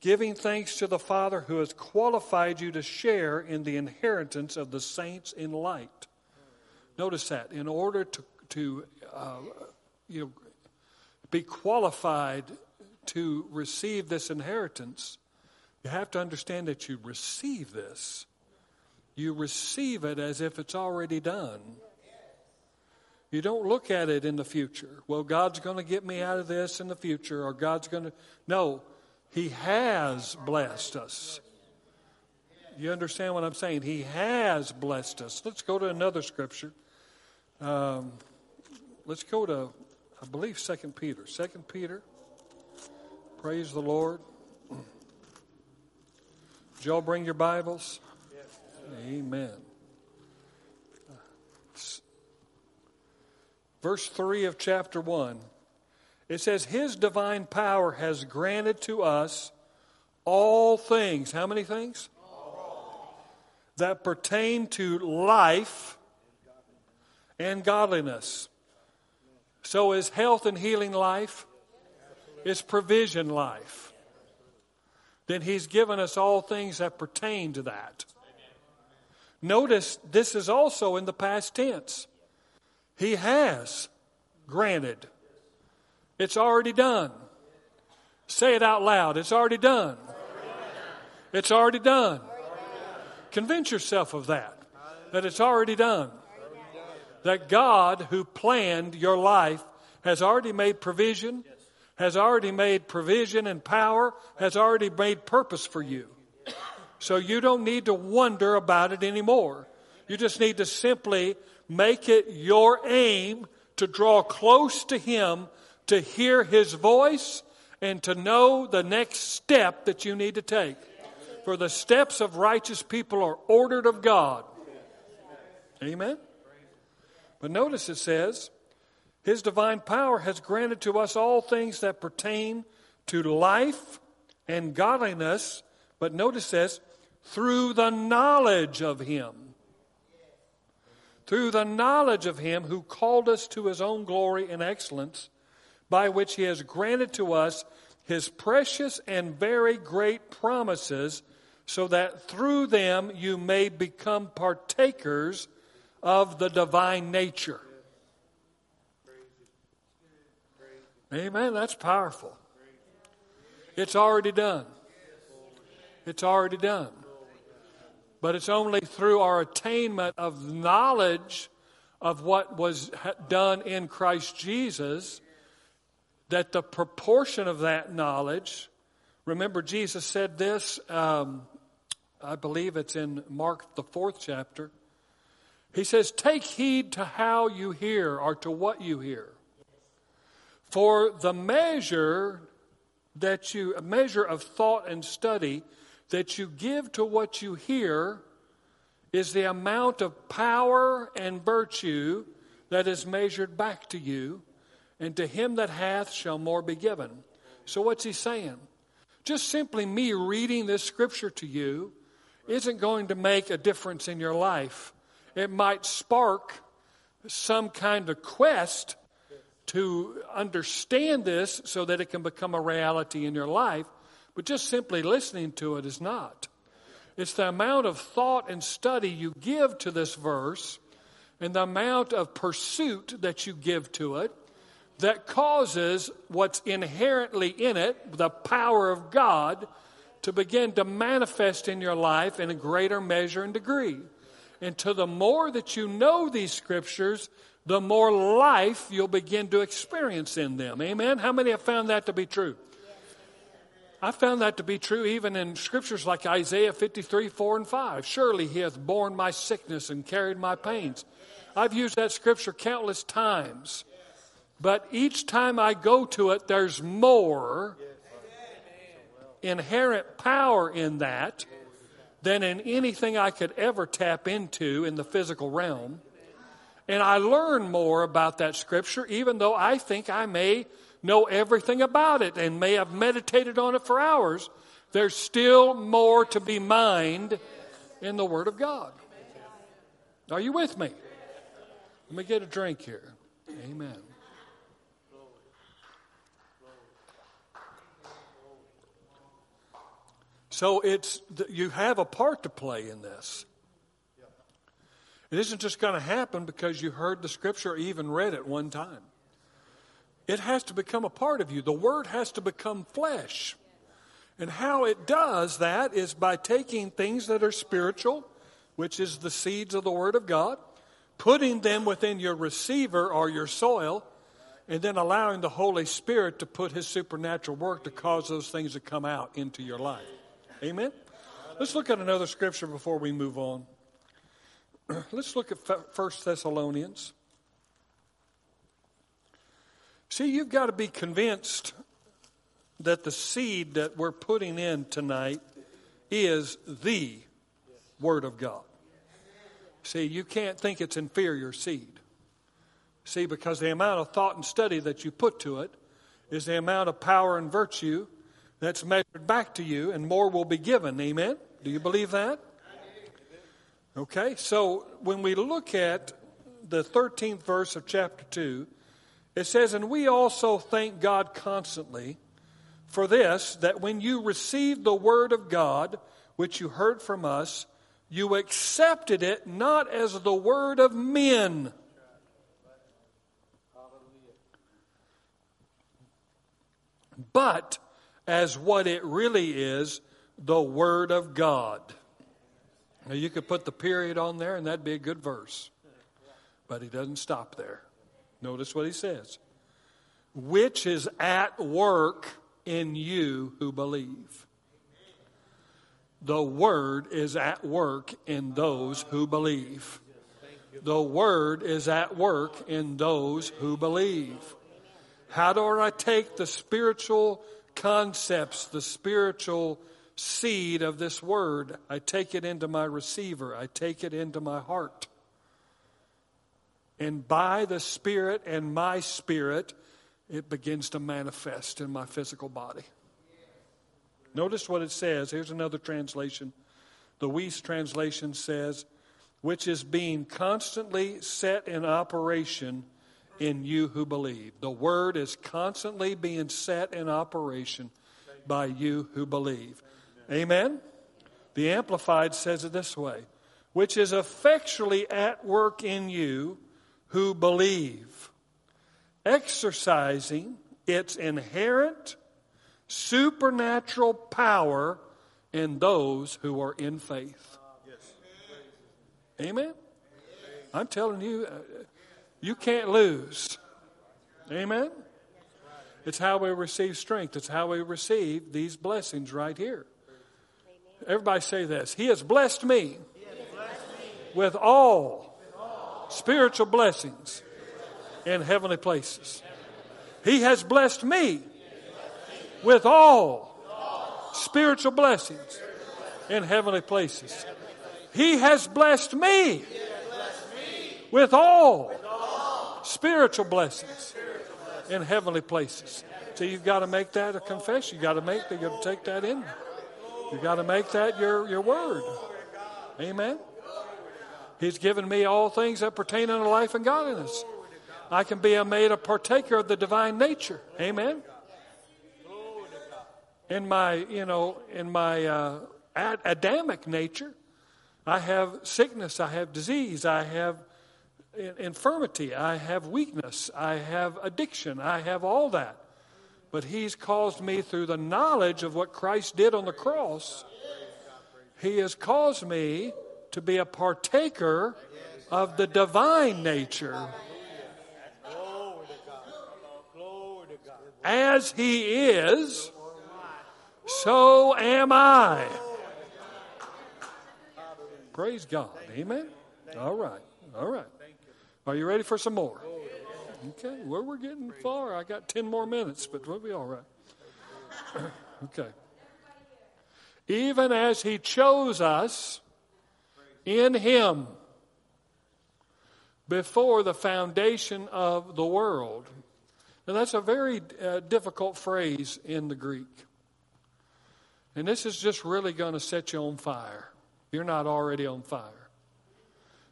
giving thanks to the Father who has qualified you to share in the inheritance of the saints in light. Notice that. In order to, to uh, you know, be qualified to receive this inheritance, you have to understand that you receive this. You receive it as if it's already done. You don't look at it in the future. Well, God's going to get me out of this in the future, or God's going to. No, He has blessed us. You understand what I'm saying? He has blessed us. Let's go to another scripture. Um, let's go to, I believe, Second Peter. Second Peter. Praise the Lord. Did y'all bring your Bibles? Amen. Verse 3 of chapter 1. It says, His divine power has granted to us all things. How many things? That pertain to life and godliness. So is health and healing life? It's provision life. Then He's given us all things that pertain to that. Notice this is also in the past tense. He has granted. It's already done. Say it out loud. It's already done. It's already done. Convince yourself of that, that it's already done. That God, who planned your life, has already made provision has already made provision and power, has already made purpose for you. So you don't need to wonder about it anymore. You just need to simply make it your aim to draw close to Him, to hear His voice, and to know the next step that you need to take. For the steps of righteous people are ordered of God. Amen? But notice it says, his divine power has granted to us all things that pertain to life and godliness, but notice this through the knowledge of Him. Through the knowledge of Him who called us to His own glory and excellence, by which He has granted to us His precious and very great promises, so that through them you may become partakers of the divine nature. Amen. That's powerful. It's already done. It's already done. But it's only through our attainment of knowledge of what was done in Christ Jesus that the proportion of that knowledge, remember, Jesus said this, um, I believe it's in Mark, the fourth chapter. He says, Take heed to how you hear or to what you hear. For the measure that you, a measure of thought and study that you give to what you hear is the amount of power and virtue that is measured back to you, and to him that hath shall more be given. So, what's he saying? Just simply me reading this scripture to you isn't going to make a difference in your life. It might spark some kind of quest to understand this so that it can become a reality in your life, but just simply listening to it is not. It's the amount of thought and study you give to this verse and the amount of pursuit that you give to it that causes what's inherently in it, the power of God, to begin to manifest in your life in a greater measure and degree. And to the more that you know these scriptures, the more life you'll begin to experience in them. Amen? How many have found that to be true? I found that to be true even in scriptures like Isaiah 53, 4 and 5. Surely he hath borne my sickness and carried my pains. I've used that scripture countless times. But each time I go to it, there's more inherent power in that than in anything I could ever tap into in the physical realm. And I learn more about that scripture, even though I think I may know everything about it and may have meditated on it for hours. There's still more to be mined in the Word of God. Are you with me? Let me get a drink here. Amen. So it's you have a part to play in this. It isn't just going to happen because you heard the scripture or even read it one time. It has to become a part of you. The word has to become flesh. And how it does that is by taking things that are spiritual, which is the seeds of the word of God, putting them within your receiver or your soil, and then allowing the Holy Spirit to put his supernatural work to cause those things to come out into your life. Amen? Let's look at another scripture before we move on. Let's look at First Thessalonians. See, you've got to be convinced that the seed that we're putting in tonight is the Word of God. See, you can't think it's inferior seed. See, because the amount of thought and study that you put to it is the amount of power and virtue that's measured back to you, and more will be given. Amen? Do you believe that? Okay, so when we look at the 13th verse of chapter 2, it says, And we also thank God constantly for this, that when you received the word of God, which you heard from us, you accepted it not as the word of men but as what it really is the Word of God. Now, you could put the period on there, and that'd be a good verse. But he doesn't stop there. Notice what he says which is at work in you who believe. The Word is at work in those who believe. The Word is at work in those who believe. How do I take the spiritual concepts, the spiritual seed of this word, I take it into my receiver, I take it into my heart. And by the Spirit and my spirit, it begins to manifest in my physical body. Notice what it says. Here's another translation. The Wuest translation says, which is being constantly set in operation in you who believe. The word is constantly being set in operation by you who believe. Amen? The Amplified says it this way which is effectually at work in you who believe, exercising its inherent supernatural power in those who are in faith. Amen? I'm telling you, uh, you can't lose. Amen? It's how we receive strength. It's how we receive these blessings right here. Everybody say this. He has blessed me, with all spiritual blessings in heavenly places. He has blessed me with all spiritual blessings in heavenly places. He has blessed me with all spiritual blessings in heavenly places. So you've got to make that a confession. You've got to make that, you've got to take that in. You've got to make that your, your word. Amen. He's given me all things that pertain unto life and godliness. I can be made a partaker of the divine nature. Amen. In my, you know, in my uh, Adamic nature, I have sickness, I have disease, I have infirmity, I have weakness, I have addiction, I have all that. But He's caused me through the knowledge of what Christ did on the cross, He has caused me to be a partaker of the divine nature. As He is, so am I. Praise God. Amen. All right. All right. Are you ready for some more? Okay. Well, we're getting far. I got 10 more minutes, but we'll be all right. okay. Even as He chose us in Him before the foundation of the world. Now, that's a very uh, difficult phrase in the Greek. And this is just really going to set you on fire. You're not already on fire.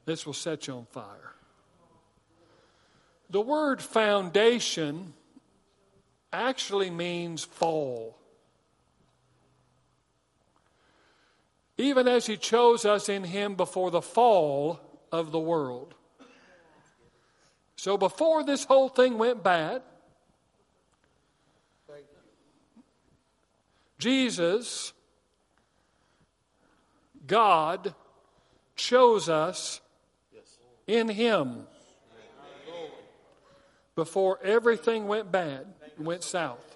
This will set you on fire. The word foundation actually means fall. Even as He chose us in Him before the fall of the world. So before this whole thing went bad, Jesus, God, chose us in Him before everything went bad, and went south.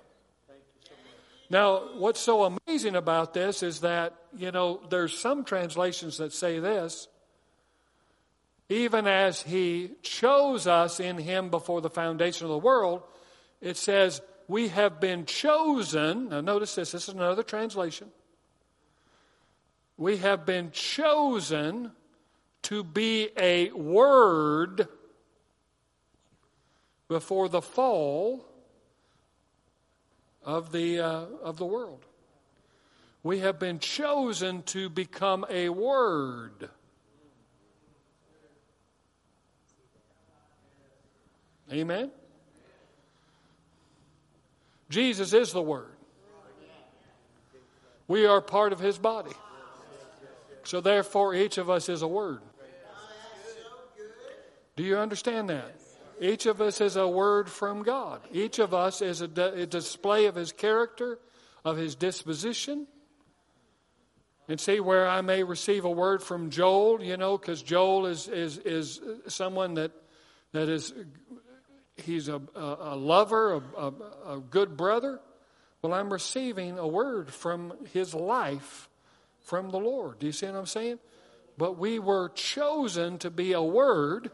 Now, what's so amazing about this is that, you know, there's some translations that say this even as He chose us in Him before the foundation of the world, it says, we have been chosen. Now, notice this, this is another translation. We have been chosen to be a word before the fall of the, uh, of the world. We have been chosen to become a word. Amen? Jesus is the Word. We are part of His body. So, therefore, each of us is a Word. Do you understand that? Each of us is a word from God. Each of us is a, a display of His character, of His disposition. And see where I may receive a word from Joel, you know, because Joel is, is, is someone that, that is he's a, a, a lover, a, a, good brother. Well, I'm receiving a word from his life from the Lord. Do you see what I'm saying? But we were chosen to be a word.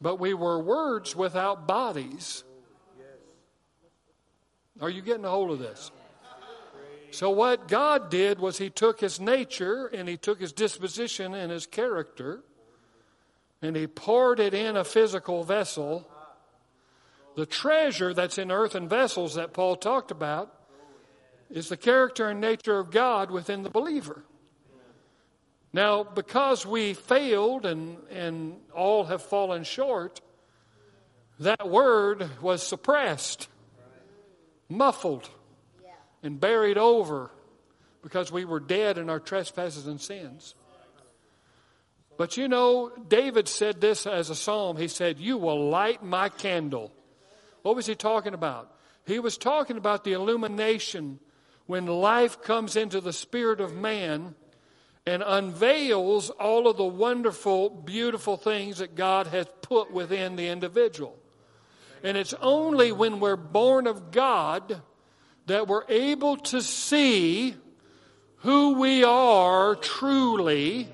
But we were words without bodies. Are you getting a hold of this? So, what God did was He took His nature and He took His disposition and His character and he poured it in a physical vessel. The treasure that's in earthen vessels that Paul talked about is the character and nature of God within the believer. Now, because we failed and, and all have fallen short, that word was suppressed, muffled, and buried over because we were dead in our trespasses and sins. But you know, David said this as a psalm. He said, You will light my candle. What was he talking about? He was talking about the illumination when life comes into the spirit of man and unveils all of the wonderful, beautiful things that God has put within the individual. And it's only when we're born of God that we're able to see who we are truly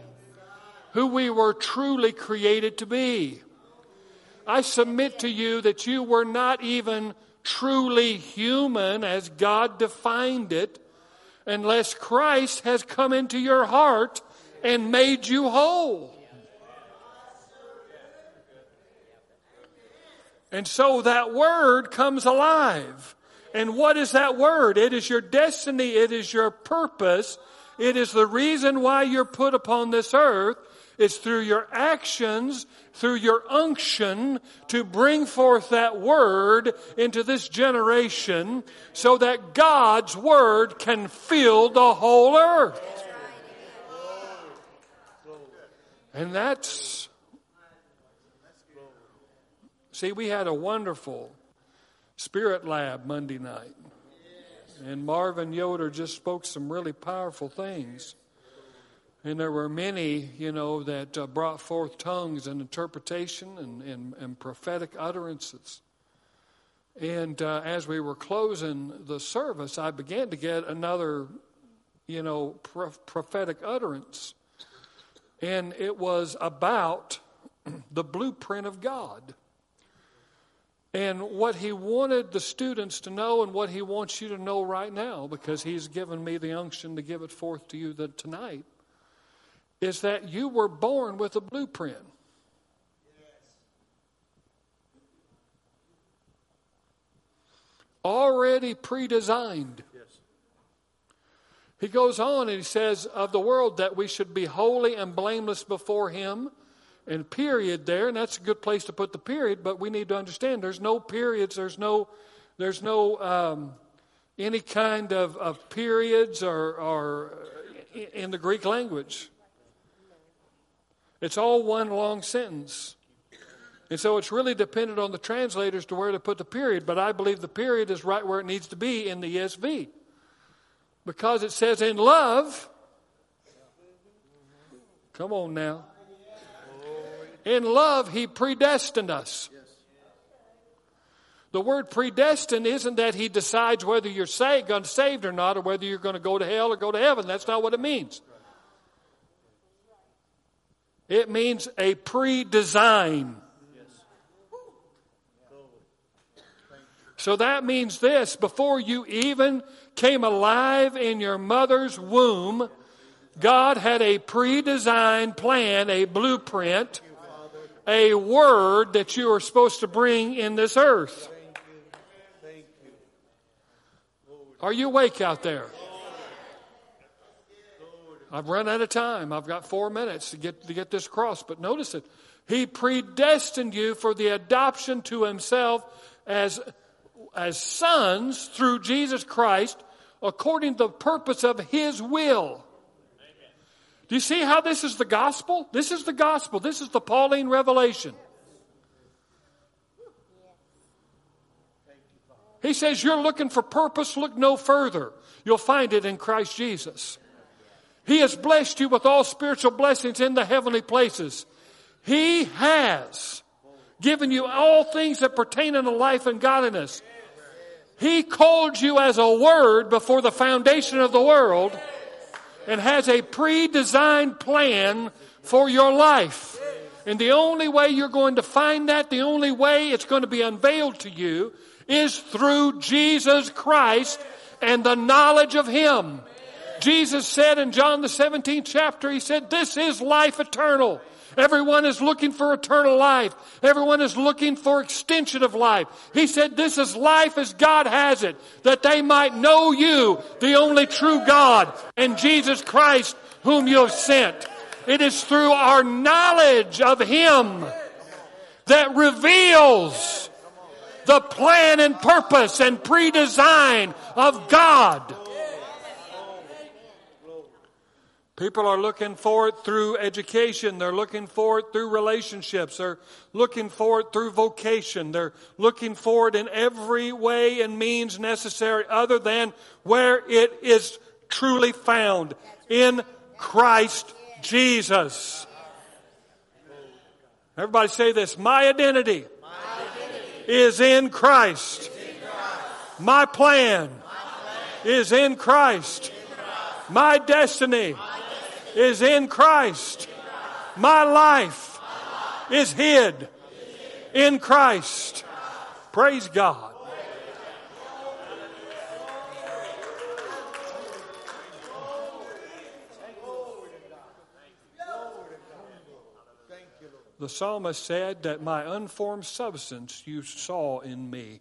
who we were truly created to be. I submit to you that you were not even truly human as God defined it unless Christ has come into your heart and made you whole. And so that word comes alive. And what is that word? It is your destiny. It is your purpose. It is the reason why you're put upon this earth. It's through your actions, through your unction to bring forth that word into this generation so that God's word can fill the whole earth. And that's, see, we had a wonderful spirit lab Monday night. And Marvin Yoder just spoke some really powerful things. And there were many, you know, that uh, brought forth tongues and interpretation and, and, and prophetic utterances. And uh, as we were closing the service, I began to get another, you know, prophetic utterance. And it was about the blueprint of God. And what he wanted the students to know, and what he wants you to know right now, because he's given me the unction to give it forth to you that tonight, is that you were born with a blueprint. Already pre designed. He goes on and he says of the world that we should be holy and blameless before him and period there, and that's a good place to put the period, but we need to understand there's no periods, there's no, there's no um, any kind of, of periods or, or in the Greek language. It's all one long sentence. And so it's really dependent on the translators to where to put the period, but I believe the period is right where it needs to be in the ESV. Because it says, in love, come on now. In love, He predestined us. The word predestined isn't that He decides whether you're saved, saved or not, or whether you're going to go to hell or go to heaven. That's not what it means. It means a pre design. So that means this before you even came alive in your mother's womb, God had a pre designed plan, a blueprint a word that you are supposed to bring in this earth. Are you awake out there? I've run out of time. I've got four minutes to get, to get this across, but notice it. He predestined you for the adoption to himself as, as sons through Jesus Christ according to the purpose of his will. Do you see how this is the gospel? This is the gospel. This is the Pauline revelation. He says, You're looking for purpose, look no further. You'll find it in Christ Jesus. He has blessed you with all spiritual blessings in the heavenly places. He has given you all things that pertain unto life and godliness. He called you as a word before the foundation of the world and has a pre designed plan for your life. And the only way you're going to find that, the only way it's going to be unveiled to you, is through Jesus Christ and the knowledge of Him. Jesus said in John the 17th chapter, He said, This is life eternal Everyone is looking for eternal life. Everyone is looking for extension of life. He said, this is life as God has it, that they might know you, the only true God, and Jesus Christ, whom you have sent. It is through our knowledge of Him that reveals the plan and purpose and pre-design of God. People are looking for it through education. They're looking for it through relationships. They're looking for it through vocation. They're looking for it in every way and means necessary other than where it is truly found in Christ Jesus. Everybody say this. My identity, My identity is, in is in Christ. My plan, My plan is in Christ. In Christ. My destiny. My is in Christ. My life is hid in Christ. Praise God. The psalmist said that my unformed substance you saw in me,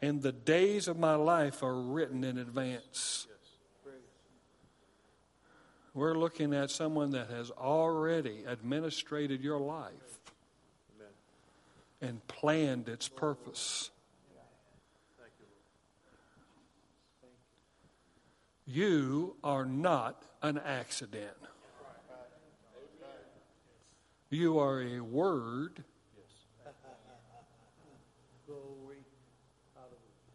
and the days of my life are written in advance. We're looking at someone that has already administrated your life and planned its purpose. You are not an accident. You are a word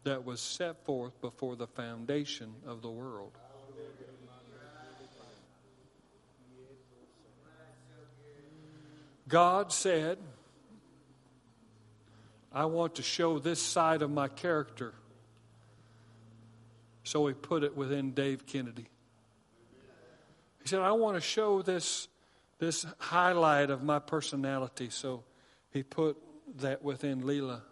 that was set forth before the foundation of the world. God said, I want to show this side of my character. So he put it within Dave Kennedy. He said, I want to show this, this highlight of my personality. So he put that within Leela.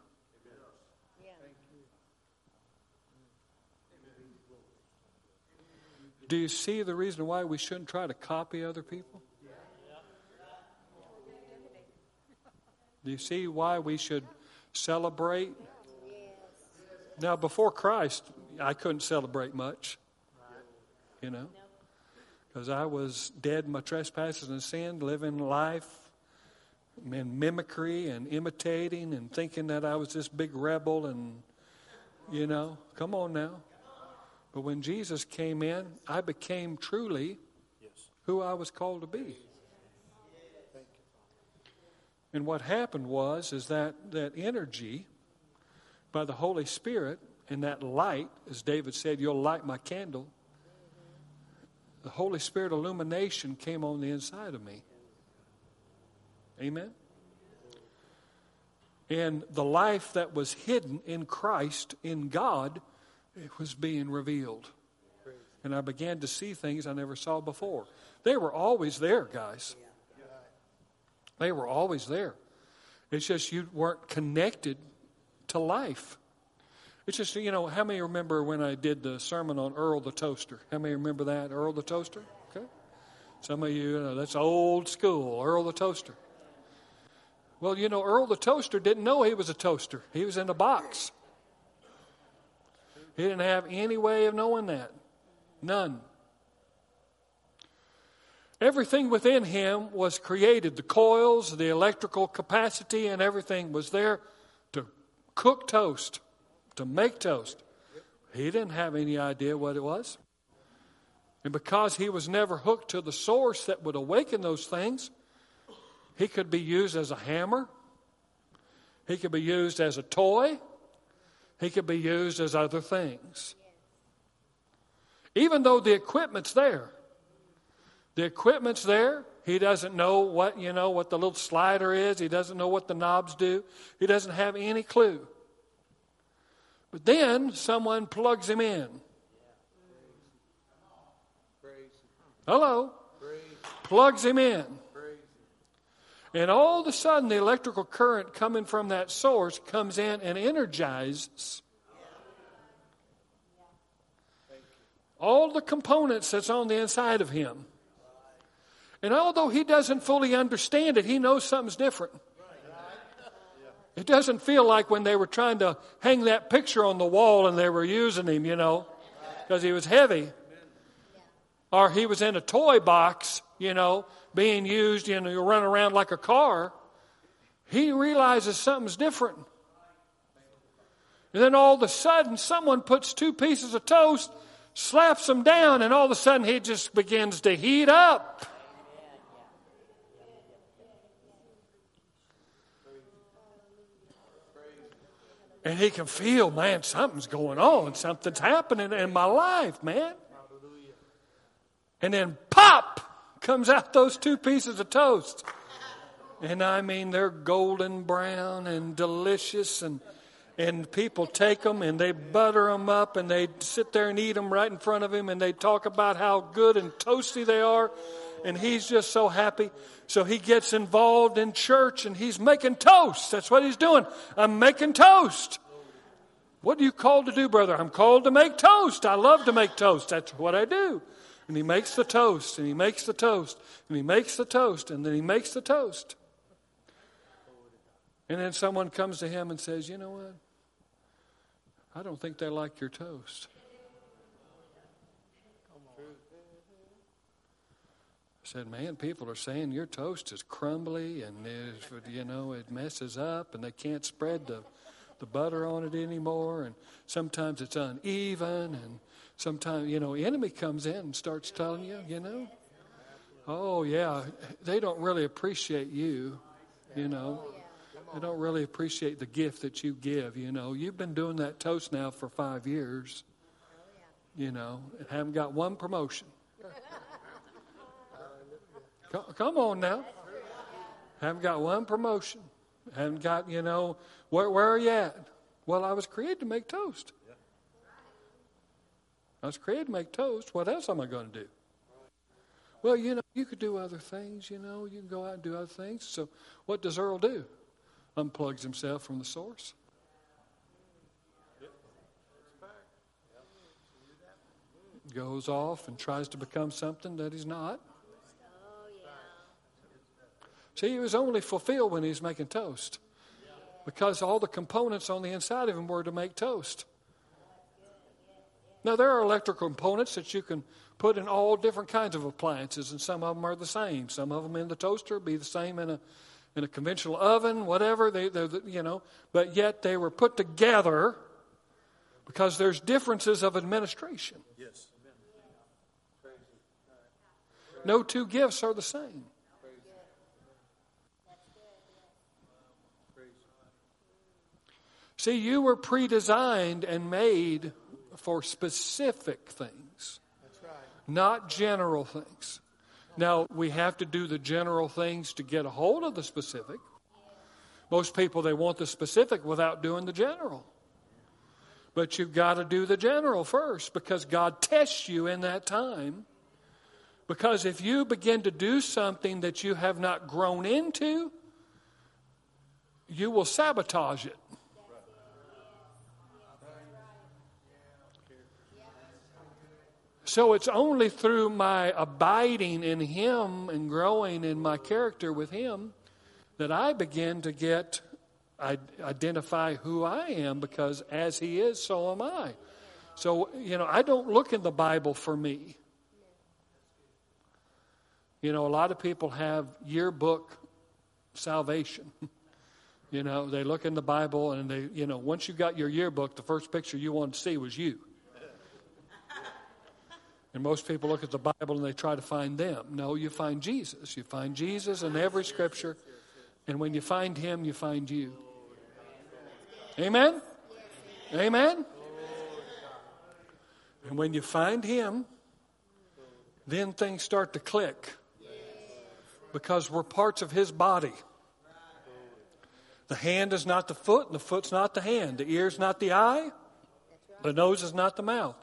Do you see the reason why we shouldn't try to copy other people? Do you see why we should celebrate? Now, before Christ, I couldn't celebrate much, you know, because I was dead in my trespasses and sin, living life in mimicry and imitating and thinking that I was this big rebel and, you know, come on now. But when Jesus came in, I became truly who I was called to be. And what happened was is that that energy by the Holy Spirit and that light, as David said, you'll light my candle. The Holy Spirit illumination came on the inside of me. Amen. And the life that was hidden in Christ, in God, it was being revealed. And I began to see things I never saw before. They were always there, guys. They were always there. It's just you weren't connected to life. It's just, you know, how many remember when I did the sermon on Earl the Toaster? How many remember that, Earl the Toaster? Okay. Some of you, you know, that's old school, Earl the Toaster. Well, you know, Earl the Toaster didn't know he was a toaster, he was in a box. He didn't have any way of knowing that. None. Everything within him was created. The coils, the electrical capacity, and everything was there to cook toast, to make toast. He didn't have any idea what it was. And because he was never hooked to the source that would awaken those things, he could be used as a hammer, he could be used as a toy, he could be used as other things. Even though the equipment's there. The equipment's there. He doesn't know what, you know, what the little slider is. He doesn't know what the knobs do. He doesn't have any clue. But then someone plugs him in. Hello. Plugs him in. And all of a sudden, the electrical current coming from that source comes in and energizes all the components that's on the inside of him. And although he doesn't fully understand it, he knows something's different. It doesn't feel like when they were trying to hang that picture on the wall and they were using him, you know, because he was heavy. Or he was in a toy box, you know, being used, you know, run around like a car, he realizes something's different. And then all of a sudden, someone puts two pieces of toast, slaps them down, and all of a sudden he just begins to heat up. And he can feel, man, something's going on. Something's happening in my life, man. And then pop! comes out those two pieces of toast. And I mean, they're golden brown and delicious, and and people take them and they butter them up and they sit there and eat them right in front of him, and they talk about how good and toasty they are, and he's just so happy. So he gets involved in church and he's making toast. That's what he's doing. I'm making toast. What are you called to do, brother? I'm called to make toast. I love to make toast. That's what I do. And he makes the toast, and he makes the toast, and he makes the toast, and then he makes the toast. And then someone comes to him and says, You know what? I don't think they like your toast. Said, Man, people are saying your toast is crumbly and you know it messes up and they can't spread the, the butter on it anymore and sometimes it's uneven and Sometimes, you know, enemy comes in and starts telling you, you know, oh, yeah, they don't really appreciate you, you know. They don't really appreciate the gift that you give, you know. You've been doing that toast now for five years, you know, and haven't got one promotion. Come on now. Haven't got one promotion. Haven't got, you know, where, where are you at? Well, I was created to make toast. I was created to make toast. What else am I going to do? Well, you know, you could do other things, you know, you can go out and do other things. So, what does Earl do? Unplugs himself from the source. Goes off and tries to become something that he's not. See, he was only fulfilled when he was making toast because all the components on the inside of him were to make toast. Now, there are electrical components that you can put in all different kinds of appliances, and some of them are the same. Some of them in the toaster be the same in a in a conventional oven, whatever they, you know, but yet they were put together because there's differences of administration. Yes. No two gifts are the same. See, you were pre designed and made for specific things, right. not general things. Now, we have to do the general things to get a hold of the specific. Most people, they want the specific without doing the general. But you've got to do the general first because God tests you in that time. Because if you begin to do something that you have not grown into, you will sabotage it. So it's only through my abiding in Him and growing in my character with Him that I begin to get, I identify who I am because as He is, so am I. So, you know, I don't look in the Bible for me. You know, a lot of people have yearbook salvation. you know, they look in the Bible and they, you know, once you got your yearbook, the first picture you wanted to see was you. And most people look at the Bible and they try to find them. No, you find Jesus. You find Jesus in every scripture. And when you find him, you find you. Amen? Amen? And when you find him, then things start to click. Because we're parts of his body. The hand is not the foot, and the foot's not the hand. The ear's not the eye, the nose is not the mouth.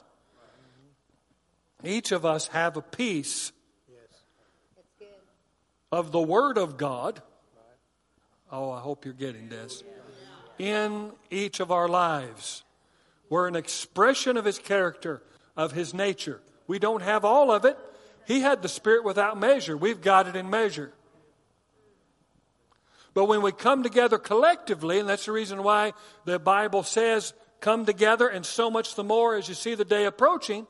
Each of us have a piece of the Word of God. Oh, I hope you're getting this. In each of our lives. We're an expression of His character, of His nature. We don't have all of it. He had the Spirit without measure. We've got it in measure. But when we come together collectively, and that's the reason why the Bible says, come together, and so much the more as you see the day approaching,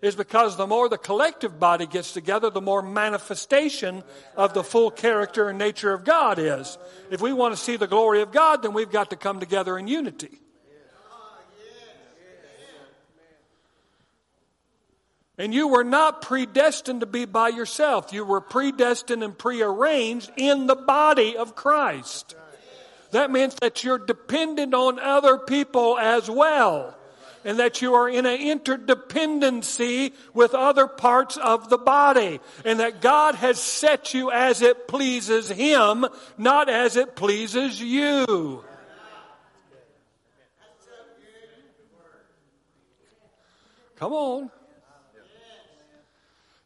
is because the more the collective body gets together, the more manifestation of the full character and nature of God is. If we want to see the glory of God, then we've got to come together in unity. And you were not predestined to be by yourself. You were predestined and prearranged in the body of Christ. That means that you're dependent on other people as well and that you are in an interdependency with other parts of the body, and that God has set you as it pleases Him, not as it pleases you. Come on.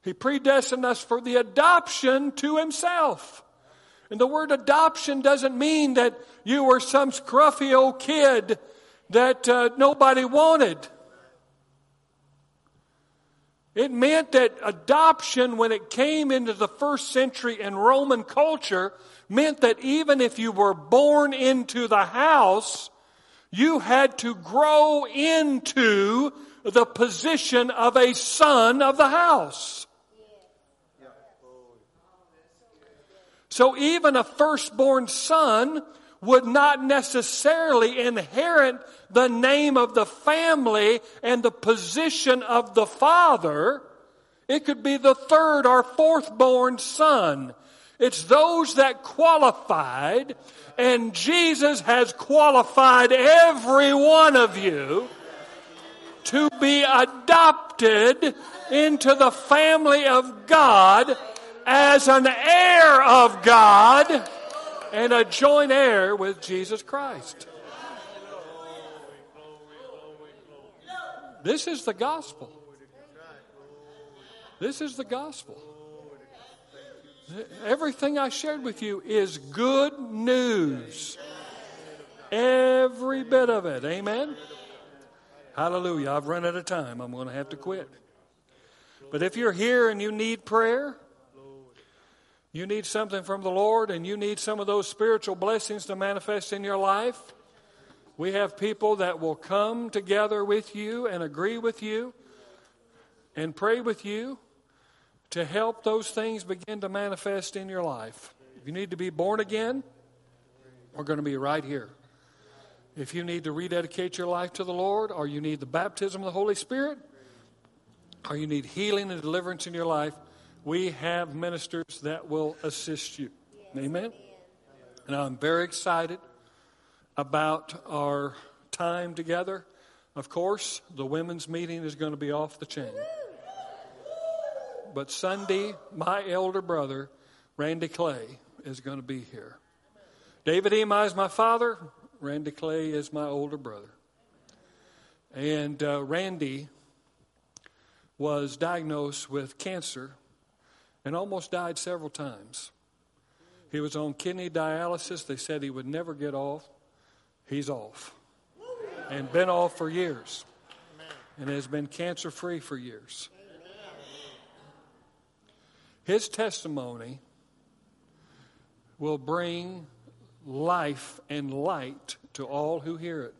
He predestined us for the adoption to Himself. And the word adoption doesn't mean that you were some scruffy old kid that uh, nobody wanted. It meant that adoption, when it came into the first century in Roman culture, meant that even if you were born into the house, you had to grow into the position of a son of the house. So even a firstborn son would not necessarily inherit the name of the family and the position of the father. It could be the third or fourth born son. It's those that qualified, and Jesus has qualified every one of you to be adopted into the family of God as an heir of God and a joint heir with Jesus Christ. This is the gospel. This is the gospel. Everything I shared with you is good news. Every bit of it. Amen? Hallelujah. I've run out of time. I'm going to have to quit. But if you're here and you need prayer, you need something from the Lord, and you need some of those spiritual blessings to manifest in your life, we have people that will come together with you and agree with you and pray with you to help those things begin to manifest in your life. If you need to be born again, we're going to be right here. If you need to rededicate your life to the Lord, or you need the baptism of the Holy Spirit, or you need healing and deliverance in your life, we have ministers that will assist you. Amen. And I'm very excited about our time together. Of course, the women's meeting is going to be off the chain. But Sunday, my elder brother, Randy Clay, is going to be here. David Emi is my father. Randy Clay is my older brother. And uh, Randy was diagnosed with cancer and almost died several times. He was on kidney dialysis. They said he would never get off. He's off. And been off for years. And has been cancer free for years. His testimony will bring life and light to all who hear it.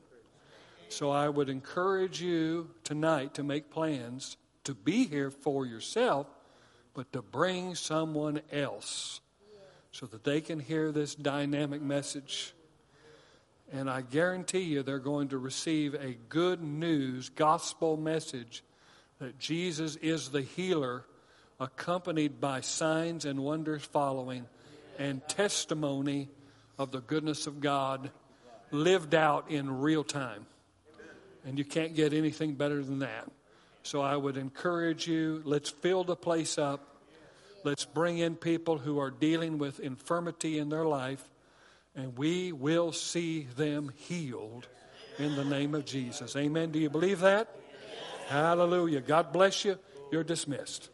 So I would encourage you tonight to make plans to be here for yourself, but to bring someone else so that they can hear this dynamic message. And I guarantee you they're going to receive a good news gospel message that Jesus is the healer accompanied by signs and wonders following, and testimony of the goodness of God lived out in real time. And you can't get anything better than that. So I would encourage you let's fill the place up. Let's bring in people who are dealing with infirmity in their life, and we will see them healed in the name of Jesus. Amen. Do you believe that? Hallelujah. God bless you. You're dismissed.